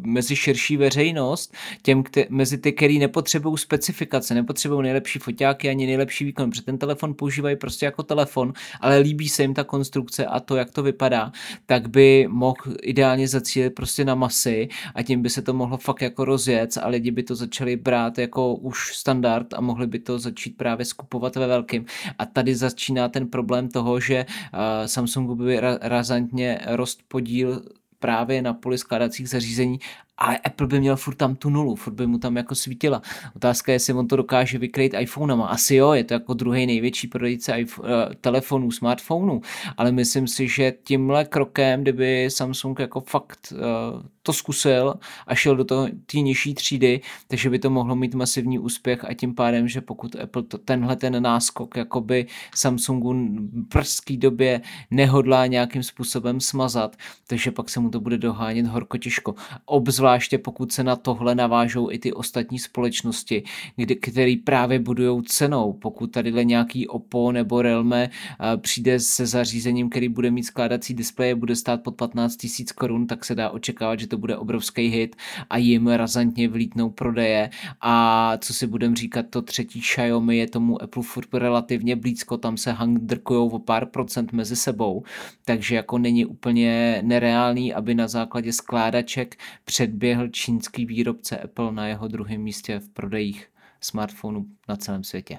mezi širší veřejnost, těm, kte, mezi ty, který nepotřebují specifikace, nepotřebují nejlepší foťáky ani nejlepší výkon, protože ten telefon používají prostě jako telefon, ale líbí se jim ta konstrukce a to, jak to vypadá, tak by mohl ideálně zacílit prostě na masy a tím by se to mohlo fakt jako rozjet a lidi by to začali brát jako už standard a mohli by to začít právě skupovat ve velkým. A tady začíná ten problém toho, že uh, Samsungu by ra- razantně rost podíl právě na poli skládacích zařízení ale Apple by měl furt tam tu nulu, furt by mu tam jako svítila. Otázka je, jestli on to dokáže vykrýt iPhonama. Asi jo, je to jako druhý největší prodejce iPhone, uh, telefonů, smartphonů, ale myslím si, že tímhle krokem, kdyby Samsung jako fakt uh, to zkusil a šel do té nižší třídy, takže by to mohlo mít masivní úspěch a tím pádem, že pokud Apple to, tenhle ten náskok jakoby Samsungu v brzký době nehodlá nějakým způsobem smazat, takže pak se mu to bude dohánět horko těžko. Obzvláště pokud se na tohle navážou i ty ostatní společnosti, kdy, který právě budují cenou. Pokud tady nějaký Oppo nebo Realme přijde se zařízením, který bude mít skládací displeje, bude stát pod 15 000 korun, tak se dá očekávat, že to bude obrovský hit a jim razantně vlítnou prodeje a co si budem říkat, to třetí Xiaomi je tomu Apple furt relativně blízko, tam se handrkujou o pár procent mezi sebou, takže jako není úplně nereálný, aby na základě skládaček předběhl čínský výrobce Apple na jeho druhém místě v prodejích smartphonů na celém světě.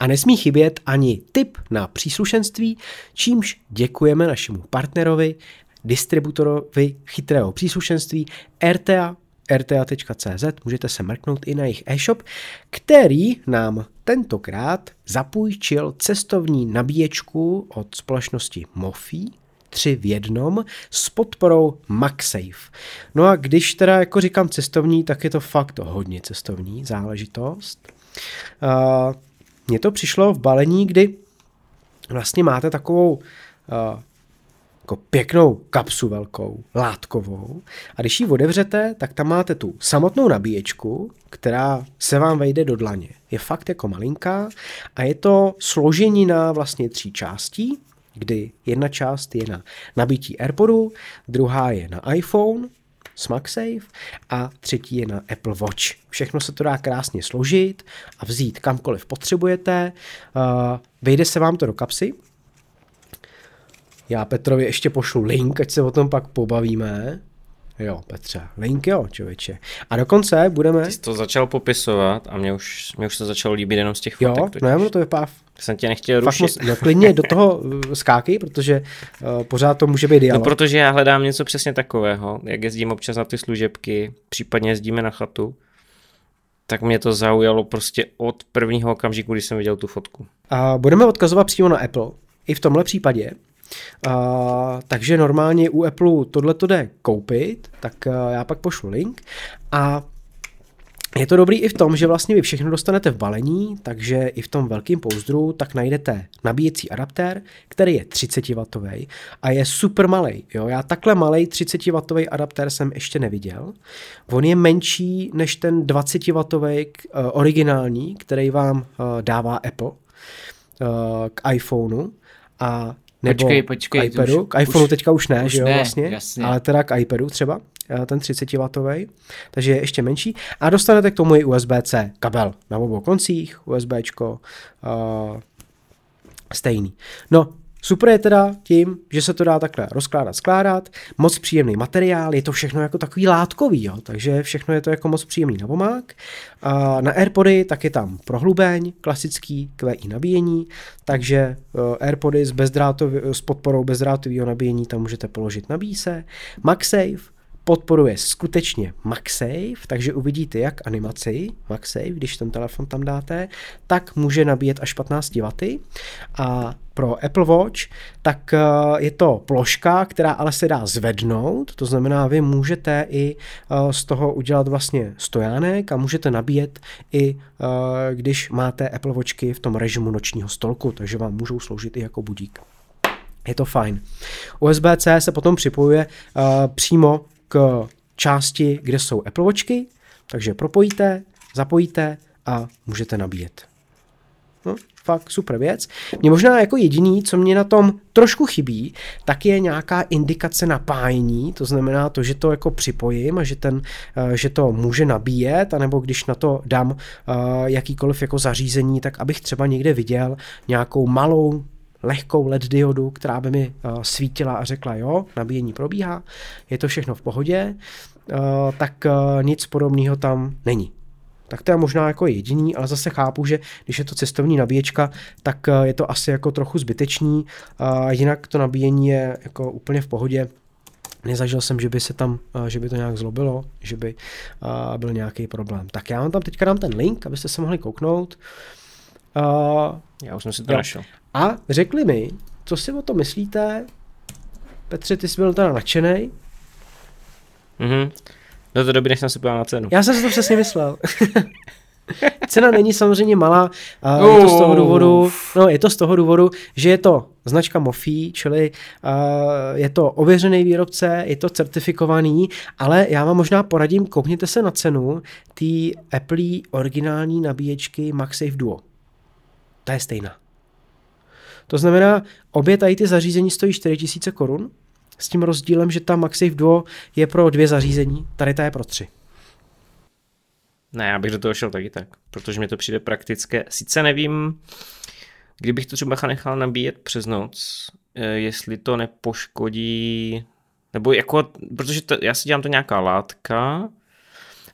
A nesmí chybět ani tip na příslušenství, čímž děkujeme našemu partnerovi, distributorovi chytrého příslušenství RTA, rta.cz, můžete se mrknout i na jejich e-shop, který nám tentokrát zapůjčil cestovní nabíječku od společnosti Mofi, tři v jednom s podporou MagSafe. No a když teda jako říkám cestovní, tak je to fakt hodně cestovní záležitost. Uh, mně to přišlo v balení, kdy vlastně máte takovou uh, jako pěknou kapsu velkou, látkovou a když ji otevřete, tak tam máte tu samotnou nabíječku, která se vám vejde do dlaně. Je fakt jako malinká a je to složení na vlastně tří částí, kdy jedna část je na nabití AirPodu, druhá je na iPhone s MagSafe a třetí je na Apple Watch. Všechno se to dá krásně složit a vzít kamkoliv potřebujete. Vejde se vám to do kapsy. Já Petrovi ještě pošlu link, ať se o tom pak pobavíme. Jo, Petře, link jo, člověče. A dokonce budeme... Ty jsi to začal popisovat a mě už, mě už to začalo líbit jenom z těch fotek. Jo, no já to vypadá jsem tě nechtěl rušit. Moc, no klidně do toho eh, skáky, protože uh, pořád to může být dialog. No protože já hledám něco přesně takového, jak jezdím občas na ty služebky, případně jezdíme na chatu, tak mě to zaujalo prostě od prvního okamžiku, když jsem viděl tu fotku. A budeme odkazovat přímo na Apple, i v tomhle případě. Uh, takže normálně u Apple tohle to jde koupit, tak uh, já pak pošlu link a je to dobrý i v tom, že vlastně vy všechno dostanete v balení, takže i v tom velkém pouzdru tak najdete nabíjecí adaptér, který je 30W a je super malý. Jo? Já takhle malý 30W adaptér jsem ještě neviděl. On je menší než ten 20W uh, originální, který vám uh, dává Apple uh, k iPhoneu a nebo počkej, počkej, k iPadu. Už, k iPhoneu už, teďka už ne, už že jo, ne, vlastně, jasně. ale teda k iPadu třeba. Eh, ten 30W, takže je ještě menší. A dostanete k tomu i USB-C kabel na obou koncích, USBčko uh, stejný. No, Super je teda tím, že se to dá takhle rozkládat, skládat, moc příjemný materiál, je to všechno jako takový látkový, jo, takže všechno je to jako moc příjemný na pomák. A na AirPody tak je tam prohlubeň, klasický QI nabíjení, takže uh, AirPody s, s podporou bezdrátového nabíjení tam můžete položit na bíse. MagSafe, podporuje skutečně MagSafe, takže uvidíte jak animaci MagSafe, když ten telefon tam dáte, tak může nabíjet až 15 W. A pro Apple Watch, tak eh, je to ploška, která ale se dá zvednout, to znamená, vy můžete i eh, z toho udělat vlastně stojánek a můžete nabíjet i eh, když máte Apple Watchky v tom režimu nočního stolku, takže vám můžou sloužit i jako budík. Je to fajn. USB-C se potom připojuje uh, přímo k části, kde jsou Apple Watchky, takže propojíte, zapojíte a můžete nabíjet. No, fakt super věc. Mě možná jako jediný, co mě na tom trošku chybí, tak je nějaká indikace napájení, to znamená to, že to jako připojím a že, ten, eh, že to může nabíjet, anebo když na to dám eh, jakýkoliv jako zařízení, tak abych třeba někde viděl nějakou malou lehkou LED diodu, která by mi uh, svítila a řekla, jo, nabíjení probíhá, je to všechno v pohodě, uh, tak uh, nic podobného tam není. tak to je možná jako jediný, ale zase chápu, že když je to cestovní nabíječka, tak je to asi jako trochu zbytečný, jinak to nabíjení je jako úplně v pohodě. Nezažil jsem, že by se tam, že by to nějak zlobilo, že by byl nějaký problém. Tak já vám tam teďka dám ten link, abyste se mohli kouknout. Já už jsem si to našel. A řekli mi, co si o to myslíte? Petře, ty jsi byl teda nadšený. Mhm. Do té doby, než jsem se na cenu. Já jsem si to přesně myslel. Cena není samozřejmě malá, a je to z toho důvodu, no, je to z toho důvodu, že je to značka Mofi, čili uh, je to ověřený výrobce, je to certifikovaný, ale já vám možná poradím, koukněte se na cenu té Apple originální nabíječky MagSafe Duo. To je stejná. To znamená, obě tady ty zařízení stojí 4000 korun, s tím rozdílem, že ta MagSafe Duo je pro dvě zařízení, tady ta je pro tři. Ne, já bych do toho šel taky tak, protože mi to přijde praktické. Sice nevím, kdybych to třeba nechal nabíjet přes noc, eh, jestli to nepoškodí, nebo jako, protože to, já si dělám to nějaká látka,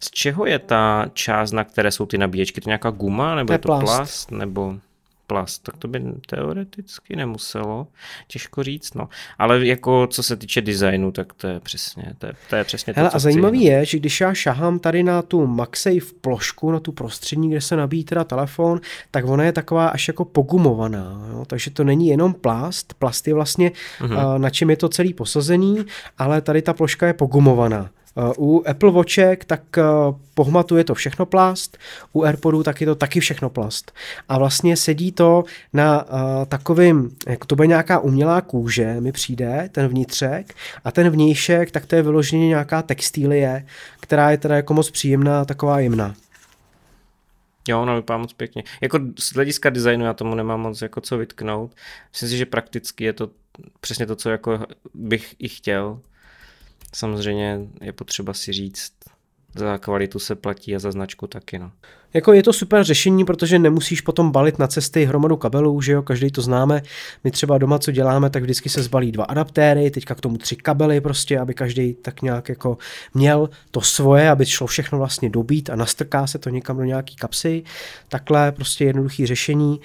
z čeho je ta část, na které jsou ty nabíječky? To nějaká guma, nebo to je, je to plast, plast nebo plast, tak to by teoreticky nemuselo, těžko říct, no. Ale jako co se týče designu, tak to je přesně, to je, to je přesně Hele, to, a zajímavý chci, no. je, že když já šahám tady na tu MagSafe plošku, na tu prostřední, kde se nabíjí teda telefon, tak ona je taková až jako pogumovaná, jo? takže to není jenom plast, plast je vlastně, mm-hmm. na čem je to celý posazený, ale tady ta ploška je pogumovaná. U Apple Watchek tak eh, pohmatuje to všechno plast, u AirPodů tak je to taky všechno plast. A vlastně sedí to na uh, takovým, jako to bude nějaká umělá kůže, mi přijde, ten vnitřek, a ten vnějšek, tak to je vyloženě nějaká textilie, která je teda jako moc příjemná, taková jemná. Jo, ono vypadá moc pěkně. Jako z hlediska designu já tomu nemám moc jako co vytknout. Myslím si, že prakticky je to přesně to, co jako bych i chtěl. Samozřejmě je potřeba si říct, za kvalitu se platí a za značku taky. No. Jako je to super řešení, protože nemusíš potom balit na cesty hromadu kabelů, že jo, každý to známe. My třeba doma, co děláme, tak vždycky se zbalí dva adaptéry, teďka k tomu tři kabely prostě, aby každý tak nějak jako měl to svoje, aby šlo všechno vlastně dobít a nastrká se to někam do nějaký kapsy. Takhle prostě jednoduchý řešení.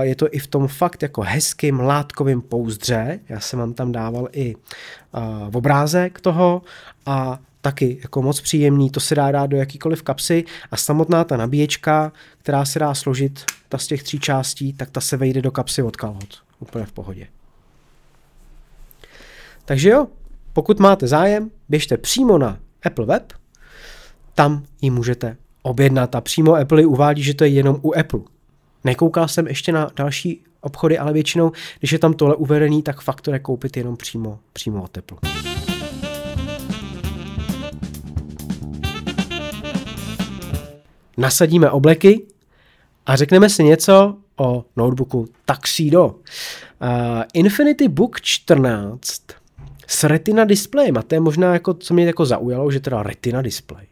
Je to i v tom fakt jako hezkým látkovým pouzdře. Já jsem vám tam dával i obrázek toho a taky jako moc příjemný, to se dá dát do jakýkoliv kapsy a samotná ta nabíječka, která se dá složit, ta z těch tří částí, tak ta se vejde do kapsy od kalhot. Úplně v pohodě. Takže jo, pokud máte zájem, běžte přímo na Apple Web, tam ji můžete objednat a přímo Apple uvádí, že to je jenom u Apple. Nekoukal jsem ještě na další obchody, ale většinou, když je tam tohle uvedený, tak fakt to koupit jenom přímo, přímo od Apple. Nasadíme obleky a řekneme si něco o notebooku Tuxedo. Uh, Infinity Book 14 s Retina displejem a to je možná jako, co mě jako zaujalo, že teda Retina display.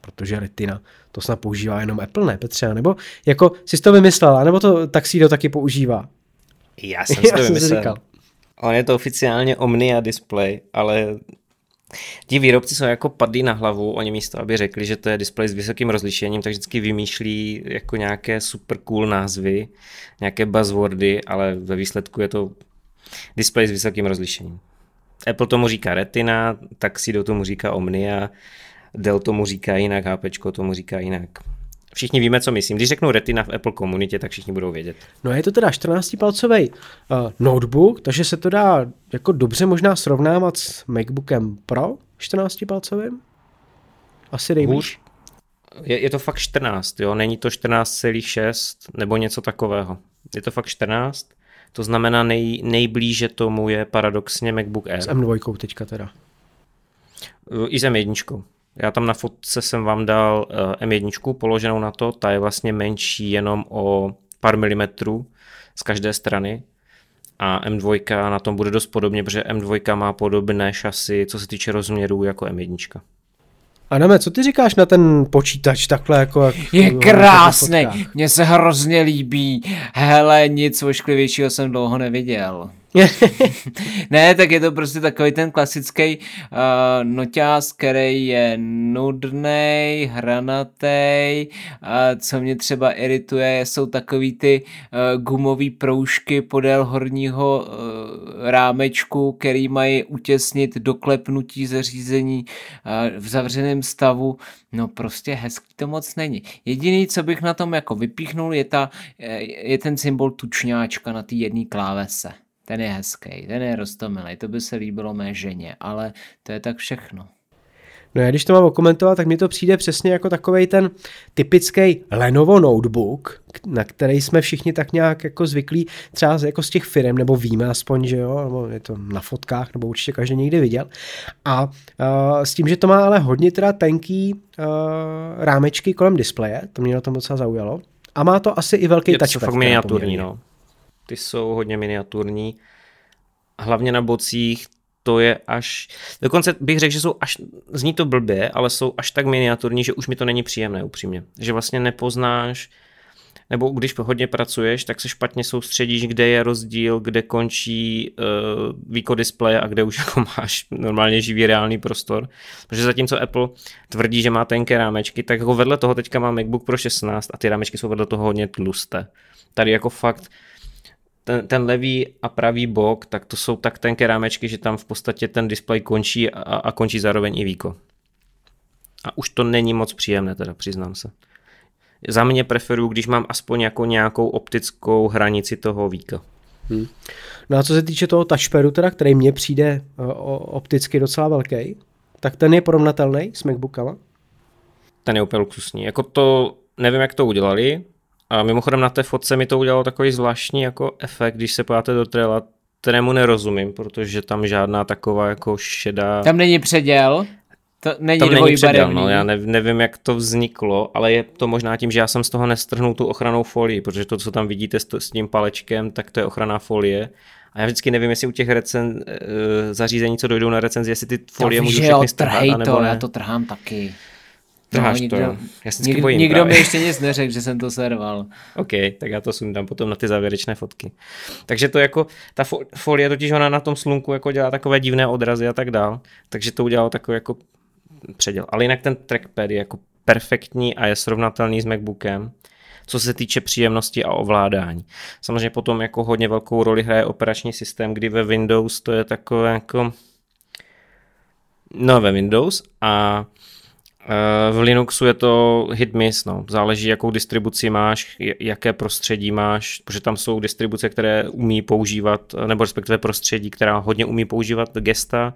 Protože Retina to snad používá jenom Apple, ne Petře? Nebo jako jsi to vymyslela, nebo to Tuxedo taky používá? Já jsem si to vymyslel. On je to oficiálně Omnia display, ale Ti výrobci jsou jako padlí na hlavu, oni místo, aby řekli, že to je displej s vysokým rozlišením, tak vždycky vymýšlí jako nějaké super cool názvy, nějaké buzzwordy, ale ve výsledku je to displej s vysokým rozlišením. Apple tomu říká Retina, Taxido tomu říká Omnia, Dell tomu říká jinak, HP tomu říká jinak. Všichni víme, co myslím. Když řeknu Retina v Apple komunitě, tak všichni budou vědět. No je to teda 14-palcový uh, notebook, takže se to dá jako dobře možná srovnávat s MacBookem Pro 14-palcovým? Asi nejvíc. Je, je to fakt 14, jo? Není to 14,6 nebo něco takového. Je to fakt 14, to znamená nej, nejblíže tomu je paradoxně MacBook Air. S M2 teďka teda. I s M1. Já tam na fotce jsem vám dal eh, M1 položenou na to, ta je vlastně menší jenom o pár milimetrů z každé strany a M2 na tom bude dost podobně, protože M2 má podobné šasy, co se týče rozměrů jako M1. Adame, co ty říkáš na ten počítač takhle jako... Jak je krásný, mně se hrozně líbí. Hele, nic ošklivějšího jsem dlouho neviděl. ne, tak je to prostě takový ten klasický uh, noťáz, který je nudný, hranatý. Uh, co mě třeba irituje, jsou takový ty uh, gumové proužky podél horního uh, rámečku, který mají utěsnit doklepnutí zařízení uh, v zavřeném stavu. No prostě hezký to moc není. Jediný, co bych na tom jako vypíchnul, je, ta, je ten symbol tučňáčka na té jedné klávese. Ten je hezký, ten je roztomilý, to by se líbilo mé ženě, ale to je tak všechno. No já když to mám okomentovat, tak mi to přijde přesně jako takový ten typický Lenovo notebook, na který jsme všichni tak nějak jako zvyklí, třeba jako z těch firm, nebo víme aspoň, že jo, nebo je to na fotkách, nebo určitě každý někdy viděl. A uh, s tím, že to má ale hodně teda tenký uh, rámečky kolem displeje, to mě na tom docela zaujalo. A má to asi i velký touchpad. Je to fakt miniaturní, no. Ty jsou hodně miniaturní. Hlavně na bocích to je až, dokonce bych řekl, že jsou až, zní to blbě, ale jsou až tak miniaturní, že už mi to není příjemné upřímně. Že vlastně nepoznáš, nebo když hodně pracuješ, tak se špatně soustředíš, kde je rozdíl, kde končí uh, výkon displeje a kde už jako máš normálně živý reálný prostor. Protože zatímco Apple tvrdí, že má tenké rámečky, tak jako vedle toho teďka má MacBook Pro 16 a ty rámečky jsou vedle toho hodně tlusté. Tady jako fakt ten, ten levý a pravý bok, tak to jsou tak tenké rámečky, že tam v podstatě ten displej končí a, a končí zároveň i výko. A už to není moc příjemné, teda přiznám se. Za mě preferuju, když mám aspoň jako nějakou optickou hranici toho víka. Hmm. No a co se týče toho touchpadu, teda, který mně přijde uh, opticky docela velký, tak ten je porovnatelný s MacBookama? Ten je úplně luxusní. Jako to, nevím, jak to udělali, a mimochodem na té fotce mi to udělalo takový zvláštní jako efekt, když se pojáte do traila, kterému nerozumím, protože tam žádná taková jako šedá... Tam není předěl? To není Tam není předěl, no, já nevím, jak to vzniklo, ale je to možná tím, že já jsem z toho nestrhnul tu ochranou folii, protože to, co tam vidíte s, s tím palečkem, tak to je ochranná folie. A já vždycky nevím, jestli u těch recen, e, zařízení, co dojdou na recenzi, jestli ty folie můžu všechny strhat, nebo ne. já to trhám taky. Trháš no, nikdo, to, jo. Já se nikdo, bojím nikdo mi ještě nic neřekl, že jsem to serval. OK, tak já to sundám potom na ty závěrečné fotky. Takže to jako, ta folie totiž ona na tom slunku jako dělá takové divné odrazy a tak dál, takže to udělalo takový jako předěl. Ale jinak ten trackpad je jako perfektní a je srovnatelný s MacBookem co se týče příjemnosti a ovládání. Samozřejmě potom jako hodně velkou roli hraje operační systém, kdy ve Windows to je takové jako no ve Windows a v Linuxu je to hit miss, no. záleží jakou distribuci máš, jaké prostředí máš, protože tam jsou distribuce, které umí používat, nebo respektive prostředí, která hodně umí používat gesta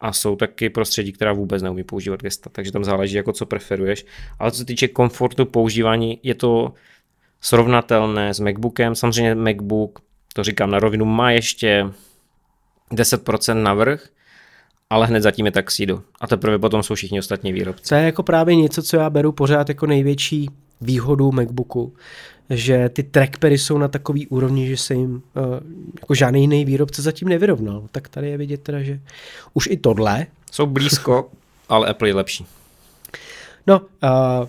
a jsou taky prostředí, která vůbec neumí používat gesta, takže tam záleží jako co preferuješ. Ale co se týče komfortu používání, je to srovnatelné s MacBookem, samozřejmě MacBook, to říkám na rovinu, má ještě 10% navrh, ale hned zatím je Taxido. A teprve potom jsou všichni ostatní výrobci. To je jako právě něco, co já beru pořád jako největší výhodu MacBooku, že ty trackpady jsou na takový úrovni, že se jim uh, jako žádný jiný výrobce zatím nevyrovnal. Tak tady je vidět teda, že už i tohle. Jsou blízko, ale Apple je lepší. No, uh,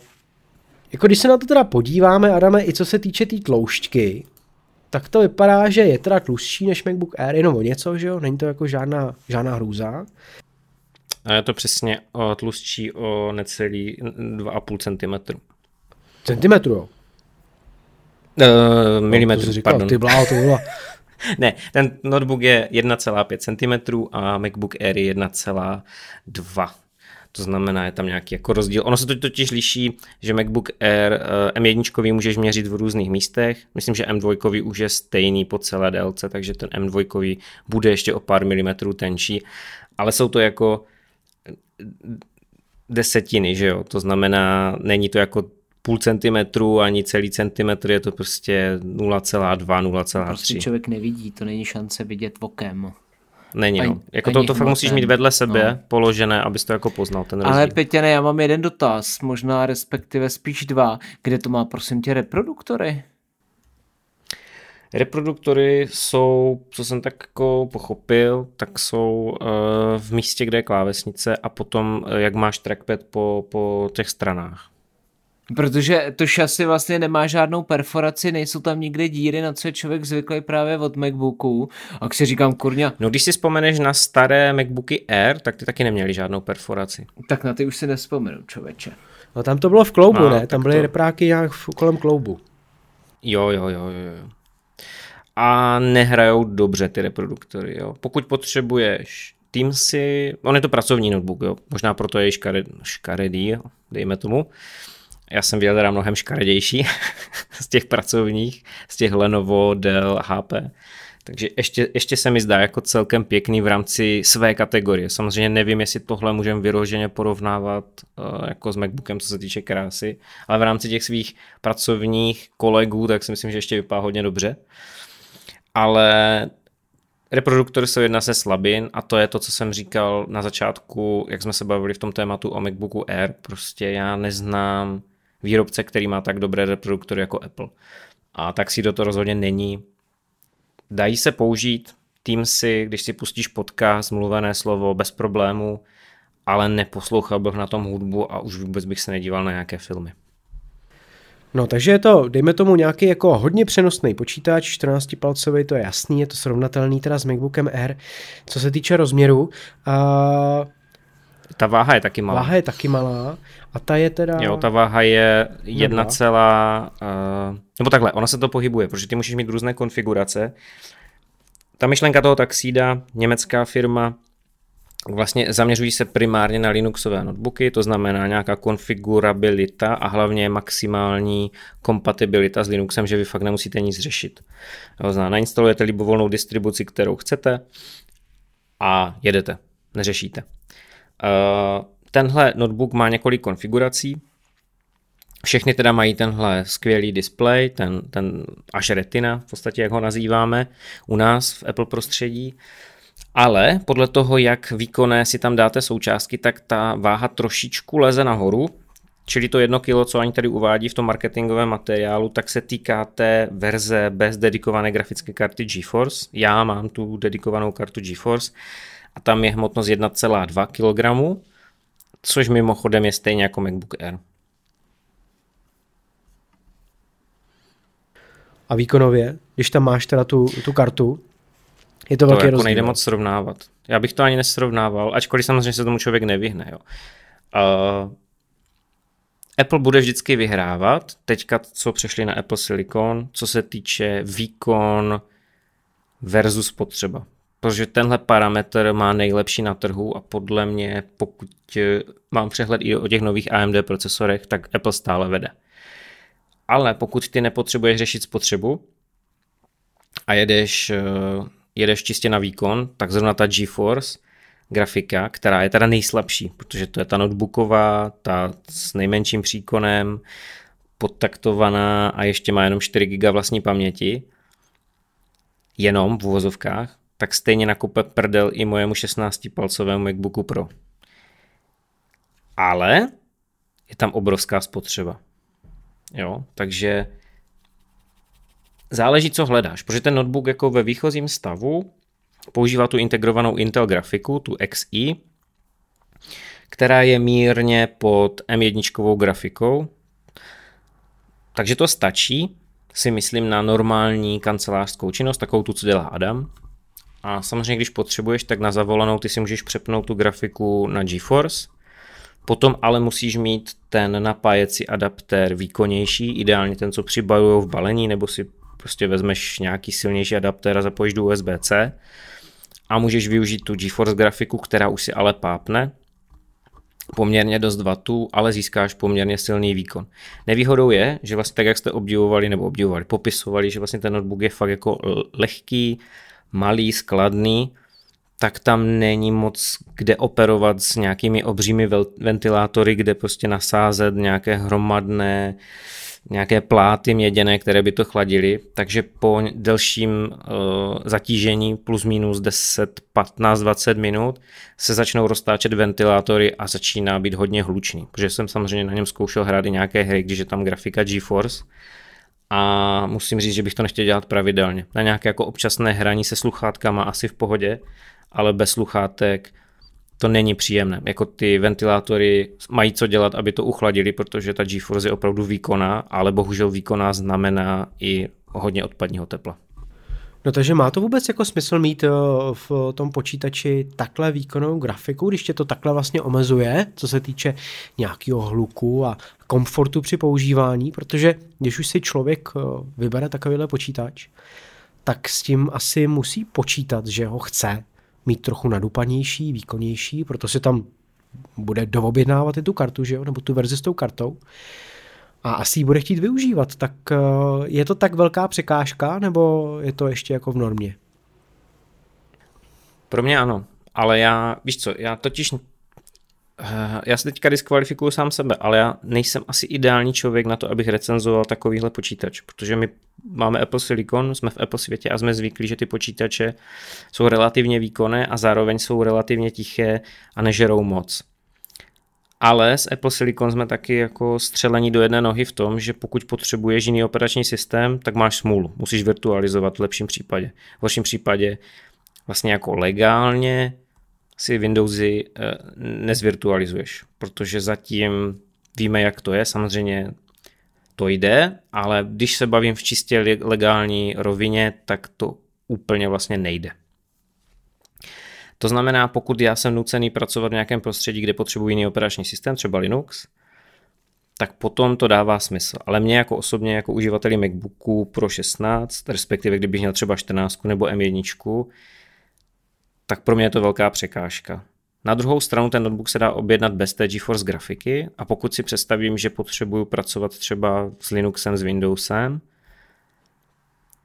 jako když se na to teda podíváme, Adame, i co se týče té tý tloušťky, tak to vypadá, že je teda tlustší než MacBook Air, jenom o něco, že jo? Není to jako žádná, žádná hrůza. A je to přesně o tlustší o necelý 2,5 cm. Centimetru, jo? Uh, milimetru, no, říkal, pardon. Ty bláho, to bylo. ne, ten notebook je 1,5 cm a MacBook Air je 1,2 to znamená, je tam nějaký jako rozdíl. Ono se to totiž liší, že MacBook Air eh, M1 můžeš měřit v různých místech. Myslím, že M2 už je stejný po celé délce, takže ten M2 bude ještě o pár milimetrů tenčí, ale jsou to jako desetiny, že jo? To znamená, není to jako půl centimetru ani celý centimetr, je to prostě 0,2, 0,3. Prostě člověk nevidí, to není šance vidět okem. Není, no. Jako to, to fakt musíš mít vedle sebe no. položené, abys to jako poznal ten rozdíl. Ale Petěne, já mám jeden dotaz, možná respektive spíš dva. Kde to má, prosím tě, reproduktory? Reproduktory jsou, co jsem tak jako pochopil, tak jsou uh, v místě, kde je klávesnice a potom, uh, jak máš trackpad po, po těch stranách. Protože to šasy vlastně nemá žádnou perforaci, nejsou tam nikde díry, na co je člověk zvyklý právě od MacBooku. A si říkám, kurňa. No když si vzpomeneš na staré MacBooky Air, tak ty taky neměly žádnou perforaci. Tak na ty už si nespomenu, člověče. No tam to bylo v kloubu, no, ne? Tam byly to... repráky nějak kolem kloubu. Jo, jo, jo, jo. A nehrajou dobře ty reproduktory, jo. Pokud potřebuješ Teamsy, on je to pracovní notebook, jo. Možná proto je škared, škaredý, dejme tomu. Já jsem viděl teda mnohem škaredější z těch pracovních, z těch Lenovo, Dell, HP. Takže ještě, ještě se mi zdá jako celkem pěkný v rámci své kategorie. Samozřejmě nevím, jestli tohle můžeme vyroženě porovnávat uh, jako s MacBookem, co se týče krásy, ale v rámci těch svých pracovních kolegů, tak si myslím, že ještě vypadá hodně dobře. Ale reproduktory jsou jedna ze slabin a to je to, co jsem říkal na začátku, jak jsme se bavili v tom tématu o MacBooku Air. Prostě já neznám výrobce, který má tak dobré reproduktory jako Apple. A tak si to rozhodně není. Dají se použít Teamsy, když si pustíš podcast, mluvené slovo bez problému, ale neposlouchal bych na tom hudbu a už vůbec bych se nedíval na nějaké filmy. No, takže je to, dejme tomu, nějaký jako hodně přenosný počítač, 14-palcový, to je jasný, je to srovnatelný teda s MacBookem Air. Co se týče rozměru, a ta váha je taky malá. Váha je taky malá a ta je teda... Jo, ta váha je jedna celá... Uh, nebo takhle, ona se to pohybuje, protože ty můžeš mít různé konfigurace. Ta myšlenka toho taxída, německá firma, vlastně zaměřují se primárně na Linuxové notebooky, to znamená nějaká konfigurabilita a hlavně maximální kompatibilita s Linuxem, že vy fakt nemusíte nic řešit. Jo, znamená, nainstalujete libovolnou distribuci, kterou chcete a jedete, neřešíte. Uh, tenhle notebook má několik konfigurací, všechny teda mají tenhle skvělý display, ten, ten až retina, v podstatě jak ho nazýváme u nás v Apple prostředí. Ale podle toho, jak výkonné si tam dáte součástky, tak ta váha trošičku leze nahoru, čili to jedno kilo, co ani tady uvádí v tom marketingovém materiálu, tak se týká té verze bez dedikované grafické karty GeForce. Já mám tu dedikovanou kartu GeForce a tam je hmotnost 1,2 kg, což mimochodem je stejně jako MacBook Air. A výkonově, když tam máš teda tu, tu kartu, je to, to velký jako rozdíl. nejde moc srovnávat. Já bych to ani nesrovnával, ačkoliv samozřejmě se tomu člověk nevyhne. Jo. Uh, Apple bude vždycky vyhrávat, teďka co přešli na Apple Silicon, co se týče výkon versus potřeba protože tenhle parametr má nejlepší na trhu a podle mě, pokud eh, mám přehled i o těch nových AMD procesorech, tak Apple stále vede. Ale pokud ty nepotřebuješ řešit spotřebu a jedeš, eh, jedeš čistě na výkon, tak zrovna ta GeForce grafika, která je teda nejslabší, protože to je ta notebooková, ta s nejmenším příkonem, podtaktovaná a ještě má jenom 4 GB vlastní paměti, jenom v uvozovkách, tak stejně nakupe prdel i mojemu 16-palcovému MacBooku Pro. Ale je tam obrovská spotřeba. Jo, takže záleží, co hledáš, protože ten notebook jako ve výchozím stavu používá tu integrovanou Intel grafiku, tu XI, která je mírně pod M1 grafikou, takže to stačí, si myslím, na normální kancelářskou činnost, takovou tu, co dělá Adam. A samozřejmě, když potřebuješ, tak na zavolanou ty si můžeš přepnout tu grafiku na GeForce. Potom ale musíš mít ten napájecí adaptér výkonnější, ideálně ten, co přibalují v balení, nebo si prostě vezmeš nějaký silnější adaptér a zapojíš do USB-C a můžeš využít tu GeForce grafiku, která už si ale pápne, poměrně dost vatů, ale získáš poměrně silný výkon. Nevýhodou je, že vlastně tak, jak jste obdivovali nebo obdivovali, popisovali, že vlastně ten notebook je fakt jako lehký, malý, skladný, tak tam není moc kde operovat s nějakými obřími ventilátory, kde prostě nasázet nějaké hromadné nějaké pláty měděné, které by to chladily, takže po delším uh, zatížení plus minus 10, 15, 20 minut se začnou roztáčet ventilátory a začíná být hodně hlučný, protože jsem samozřejmě na něm zkoušel hrát i nějaké hry, když je tam grafika GeForce, a musím říct, že bych to nechtěl dělat pravidelně. Na nějaké jako občasné hraní se sluchátkama asi v pohodě, ale bez sluchátek to není příjemné. Jako ty ventilátory mají co dělat, aby to uchladili, protože ta GeForce je opravdu výkonná, ale bohužel výkonná znamená i hodně odpadního tepla. No takže má to vůbec jako smysl mít eh, v tom počítači takhle výkonnou grafiku, když tě to takhle vlastně omezuje, co se týče nějakého hluku a komfortu při používání, protože když už si člověk eh, vybere takovýhle počítač, tak s tím asi musí počítat, že ho chce mít trochu nadupanější, výkonnější, proto si tam bude doobjednávat i tu kartu, že jo, nebo tu verzi s tou kartou a asi ji bude chtít využívat, tak eh, je to tak velká překážka, nebo je to ještě jako v normě? Pro mě ano, ale já, víš co, já totiž eh, já se teďka diskvalifikuju sám sebe, ale já nejsem asi ideální člověk na to, abych recenzoval takovýhle počítač, protože my máme Apple Silicon, jsme v Apple světě a jsme zvyklí, že ty počítače jsou relativně výkonné a zároveň jsou relativně tiché a nežerou moc. Ale s Apple Silicon jsme taky jako střelení do jedné nohy v tom, že pokud potřebuješ jiný operační systém, tak máš smůlu. Musíš virtualizovat v lepším případě. V horším případě vlastně jako legálně si Windowsy eh, nezvirtualizuješ, protože zatím víme, jak to je. Samozřejmě to jde, ale když se bavím v čistě legální rovině, tak to úplně vlastně nejde. To znamená, pokud já jsem nucený pracovat v nějakém prostředí, kde potřebuji jiný operační systém, třeba Linux, tak potom to dává smysl. Ale mě jako osobně, jako uživateli MacBooku Pro 16, respektive kdybych měl třeba 14 nebo M1, tak pro mě je to velká překážka. Na druhou stranu ten notebook se dá objednat bez té GeForce grafiky a pokud si představím, že potřebuju pracovat třeba s Linuxem, s Windowsem,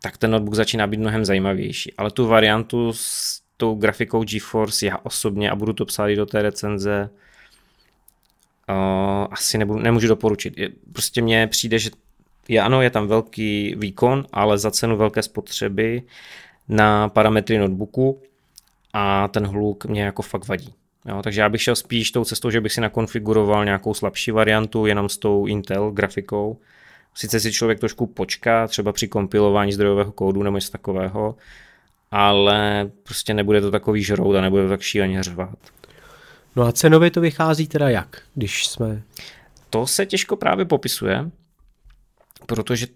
tak ten notebook začíná být mnohem zajímavější. Ale tu variantu s tou grafikou GeForce já osobně, a budu to psát i do té recenze, uh, asi nebudu, nemůžu doporučit. Je, prostě mně přijde, že je, ano, je tam velký výkon, ale za cenu velké spotřeby na parametry notebooku a ten hluk mě jako fakt vadí. Jo, takže já bych šel spíš tou cestou, že bych si nakonfiguroval nějakou slabší variantu jenom s tou Intel grafikou. Sice si člověk trošku počká, třeba při kompilování zdrojového kódu nebo něco takového, ale prostě nebude to takový žrout a nebude to tak šíleně řvat. No a cenově to vychází teda jak, když jsme... To se těžko právě popisuje, protože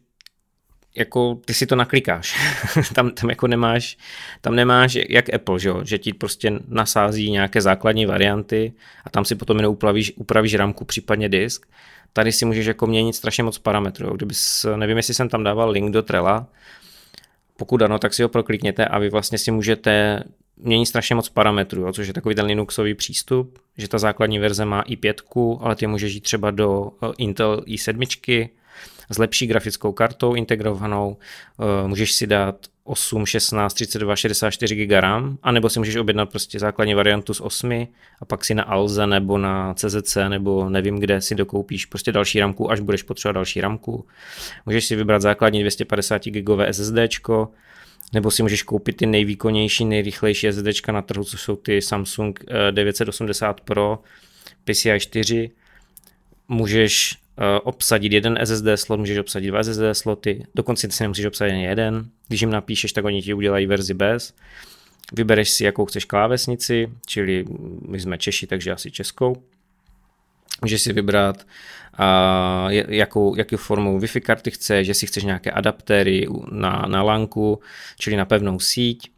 jako ty si to naklikáš. tam, tam jako nemáš, tam nemáš jak Apple, že, jo? že ti prostě nasází nějaké základní varianty a tam si potom jenom upravíš, upravíš ramku, případně disk. Tady si můžeš jako měnit strašně moc parametrů. Kdybys, nevím, jestli jsem tam dával link do Trela, pokud ano, tak si ho proklikněte a vy vlastně si můžete měnit strašně moc parametrů, jo, což je takový ten Linuxový přístup, že ta základní verze má i5, ale ty můžeš jít třeba do eh, Intel i7, s lepší grafickou kartou integrovanou, eh, můžeš si dát 8, 16, 32, 64 GB RAM, anebo si můžeš objednat prostě základní variantu z 8 a pak si na Alze nebo na CZC nebo nevím kde si dokoupíš prostě další ramku, až budeš potřebovat další ramku. Můžeš si vybrat základní 250 GB SSD, nebo si můžeš koupit ty nejvýkonnější, nejrychlejší SSD na trhu, což jsou ty Samsung 980 eh, Pro PCI 4. Můžeš obsadit jeden SSD slot, můžeš obsadit dva SSD sloty, dokonce si nemusíš obsadit jen jeden. Když jim napíšeš, tak oni ti udělají verzi bez. Vybereš si, jakou chceš klávesnici, čili my jsme Češi, takže asi českou. Můžeš si vybrat, uh, jakou, jakou formou Wi-Fi karty chceš, že si chceš nějaké adaptéry na, na lanku, čili na pevnou síť.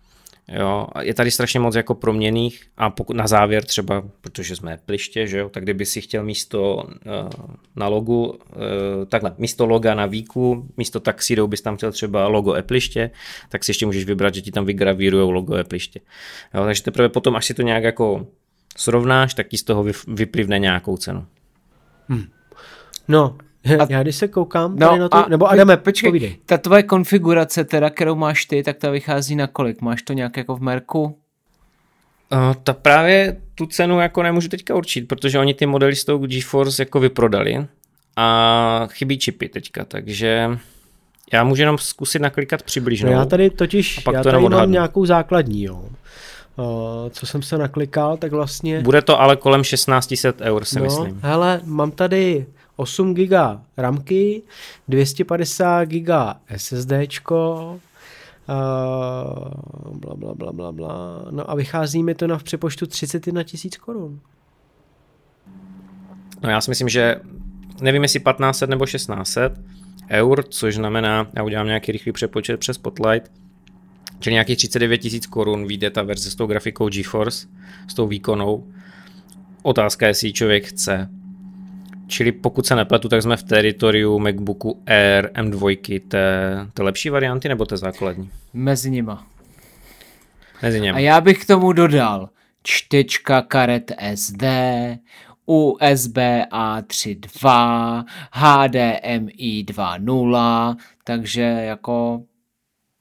Jo, je tady strašně moc jako proměných a pokud na závěr třeba, protože jsme pliště, že jo, tak kdyby si chtěl místo uh, na logu, uh, takhle, místo loga na víku, místo taxidou bys tam chtěl třeba logo Epliště, tak si ještě můžeš vybrat, že ti tam vygravírují logo Epliště. Jo, takže teprve potom, až si to nějak jako srovnáš, tak ti z toho vyplivne nějakou cenu. Hmm. No, a, já když se koukám no, na to, a, nebo Adame, počkej, povídej. ta tvoje konfigurace teda, kterou máš ty, tak ta vychází na kolik? Máš to nějak jako v Merku? Uh, ta právě tu cenu jako nemůžu teďka určit, protože oni ty modely s tou GeForce jako vyprodali a chybí čipy teďka, takže já můžu jenom zkusit naklikat přibližnou. No já tady totiž, a pak já to tady mám nějakou základní, jo. Uh, co jsem se naklikal, tak vlastně... Bude to ale kolem 1600 eur, si no, myslím. hele, mám tady 8 GB RAMky, 250 GB SSD, bla, bla, bla, bla, bla, bla. No a vychází mi to na v přepočtu 31 tisíc korun. No já si myslím, že nevím jestli 1500 nebo 1600 eur, což znamená, já udělám nějaký rychlý přepočet přes Spotlight, čili nějakých 39 tisíc korun vyjde ta verze s tou grafikou GeForce, s tou výkonou. Otázka je, jestli člověk chce. Čili pokud se nepletu, tak jsme v teritoriu MacBooku Air M2, té, té lepší varianty nebo té základní? Mezi nima. Mezi něm. A já bych k tomu dodal čtečka karet SD, USB A3.2, HDMI 2.0, takže jako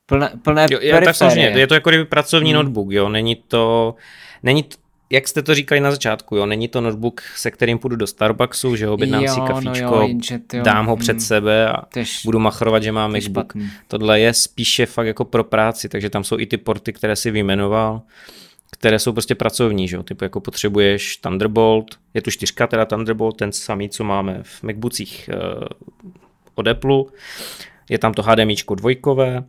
plné, plné jo, je, tak samozřejmě, je to jako kdyby pracovní hmm. notebook, jo, není to, není to, jak jste to říkali na začátku, jo, není to notebook, se kterým půjdu do Starbucksu, že objednám jo, si kafíčko, no jo, jenže, jo, dám ho před hmm, sebe a tež, budu machrovat, že mám MacBook. Špatný. Tohle je spíše fakt jako pro práci, takže tam jsou i ty porty, které si vyjmenoval, které jsou prostě pracovní, že jo, typu jako potřebuješ Thunderbolt, je tu čtyřka teda Thunderbolt, ten samý, co máme v MacBookích uh, od Apple, je tam to HDMI dvojkové,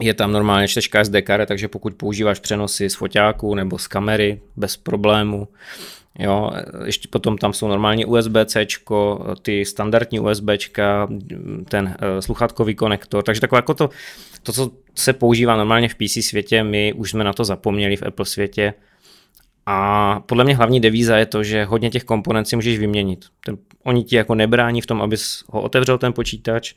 je tam normálně čtečka SD kare, takže pokud používáš přenosy z foťáku nebo z kamery bez problému, Jo, ještě potom tam jsou normálně USB-C, ty standardní USB, ten uh, sluchátkový konektor, takže takové jako to, to, co se používá normálně v PC světě, my už jsme na to zapomněli v Apple světě. A podle mě hlavní devíza je to, že hodně těch komponent si můžeš vyměnit. Ten, oni ti jako nebrání v tom, abys ho otevřel ten počítač,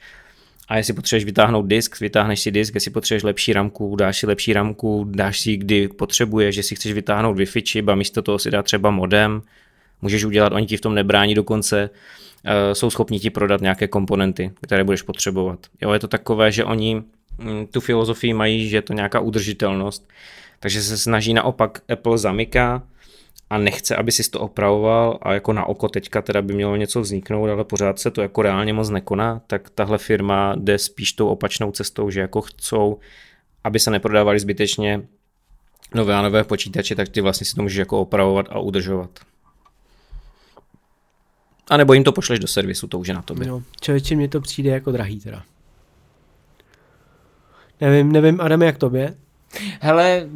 a jestli potřebuješ vytáhnout disk, vytáhneš si disk, jestli potřebuješ lepší ramku, dáš si lepší ramku, dáš si kdy potřebuješ, jestli chceš vytáhnout Wi-Fi čip a místo toho si dá třeba modem, můžeš udělat, oni ti v tom nebrání dokonce, uh, jsou schopni ti prodat nějaké komponenty, které budeš potřebovat. Jo, je to takové, že oni mm, tu filozofii mají, že je to nějaká udržitelnost, takže se snaží naopak Apple zamyká, a nechce, aby si to opravoval a jako na oko teďka teda by mělo něco vzniknout, ale pořád se to jako reálně moc nekoná, tak tahle firma jde spíš tou opačnou cestou, že jako chcou, aby se neprodávali zbytečně nové a nové počítače, tak ty vlastně si to můžeš jako opravovat a udržovat. A nebo jim to pošleš do servisu, to už je na tobě. No, člověče, mně to přijde jako drahý teda. Nevím, nevím, Adam, jak tobě? Hele,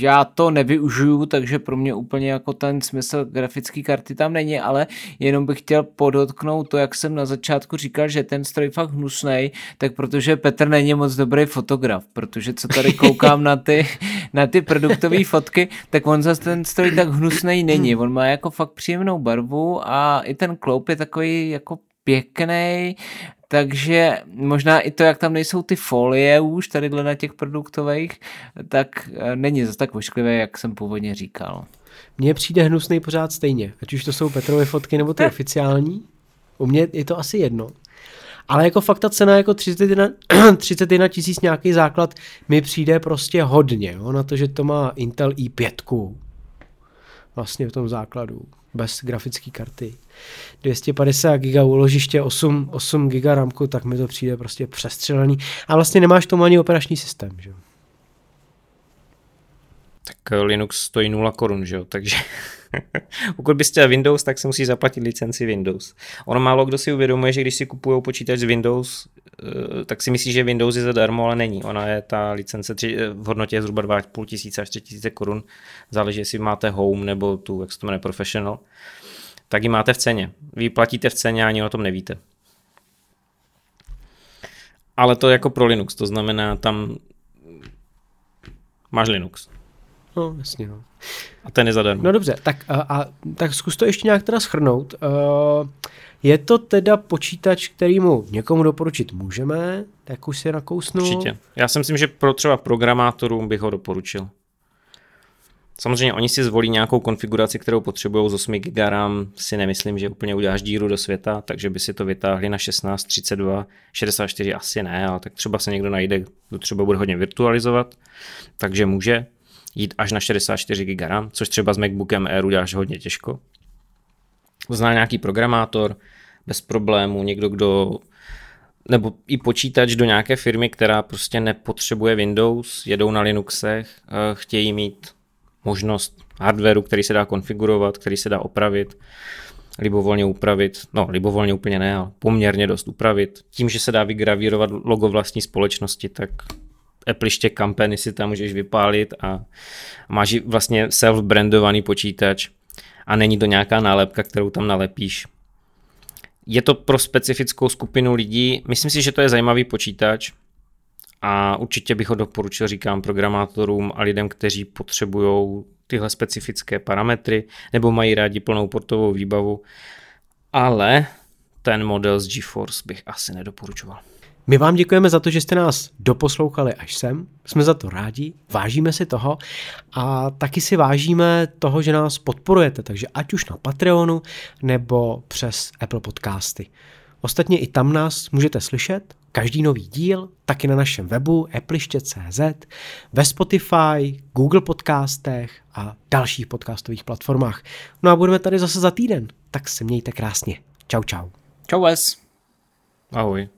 já to nevyužiju, takže pro mě úplně jako ten smysl grafické karty tam není, ale jenom bych chtěl podotknout to, jak jsem na začátku říkal, že ten stroj fakt hnusnej, tak protože Petr není moc dobrý fotograf, protože co tady koukám na ty, na ty produktové fotky, tak on zase ten stroj tak hnusnej není. On má jako fakt příjemnou barvu a i ten kloup je takový jako pěkný, takže možná i to, jak tam nejsou ty folie už tady na těch produktových, tak eh, není zase tak ošklivé, jak jsem původně říkal. Mně přijde hnusný pořád stejně, ať už to jsou Petrovy fotky nebo ty eh. oficiální. U mě je to asi jedno. Ale jako fakt ta cena jako 31, 31 tisíc nějaký základ mi přijde prostě hodně, jo, na to, že to má Intel i5 vlastně v tom základu bez grafické karty. 250 GB úložiště, 8, 8 GB ramku, tak mi to přijde prostě přestřelený. A vlastně nemáš tomu ani operační systém, že Tak eh, Linux stojí 0 korun, že jo, takže pokud byste Windows, tak se musí zaplatit licenci Windows. Ono málo kdo si uvědomuje, že když si kupují počítač z Windows, tak si myslí, že Windows je zadarmo, ale není. Ona je ta licence tři, eh, v hodnotě zhruba 2,5 tisíce až 3 tisíce korun. Záleží, jestli máte Home nebo tu, jak se to jmenuje, Professional. Tak ji máte v ceně. Vy platíte v ceně a ani o tom nevíte. Ale to jako pro Linux, to znamená tam máš Linux. No, jasně, no. A ten je zadarmo. No dobře, tak, a, a, tak zkus to ještě nějak teda schrnout. Uh, je to teda počítač, který mu někomu doporučit můžeme, tak už si nakousnu. Určitě. Já si myslím, že pro třeba programátorům bych ho doporučil. Samozřejmě oni si zvolí nějakou konfiguraci, kterou potřebují z 8 GB RAM, si nemyslím, že úplně uděláš díru do světa, takže by si to vytáhli na 16, 32, 64 asi ne, ale tak třeba se někdo najde, kdo třeba bude hodně virtualizovat, takže může jít až na 64 GB RAM, což třeba s MacBookem Air uděláš hodně těžko. Zná nějaký programátor, bez problému, někdo, kdo nebo i počítač do nějaké firmy, která prostě nepotřebuje Windows, jedou na Linuxech, eh, chtějí mít možnost hardwareu, který se dá konfigurovat, který se dá opravit, libovolně upravit, no libovolně úplně ne, ale poměrně dost upravit. Tím, že se dá vygravírovat logo vlastní společnosti, tak Apple kampeny si tam můžeš vypálit a máš vlastně self-brandovaný počítač a není to nějaká nálepka, kterou tam nalepíš. Je to pro specifickou skupinu lidí, myslím si, že to je zajímavý počítač a určitě bych ho doporučil, říkám, programátorům a lidem, kteří potřebují tyhle specifické parametry nebo mají rádi plnou portovou výbavu, ale ten model z GeForce bych asi nedoporučoval. My vám děkujeme za to, že jste nás doposlouchali až sem. Jsme za to rádi, vážíme si toho a taky si vážíme toho, že nás podporujete, takže ať už na Patreonu nebo přes Apple Podcasty. Ostatně i tam nás můžete slyšet, každý nový díl, taky na našem webu appliště.cz, ve Spotify, Google podcastech a dalších podcastových platformách. No a budeme tady zase za týden, tak se mějte krásně. Čau čau. Čau vás. Ahoj.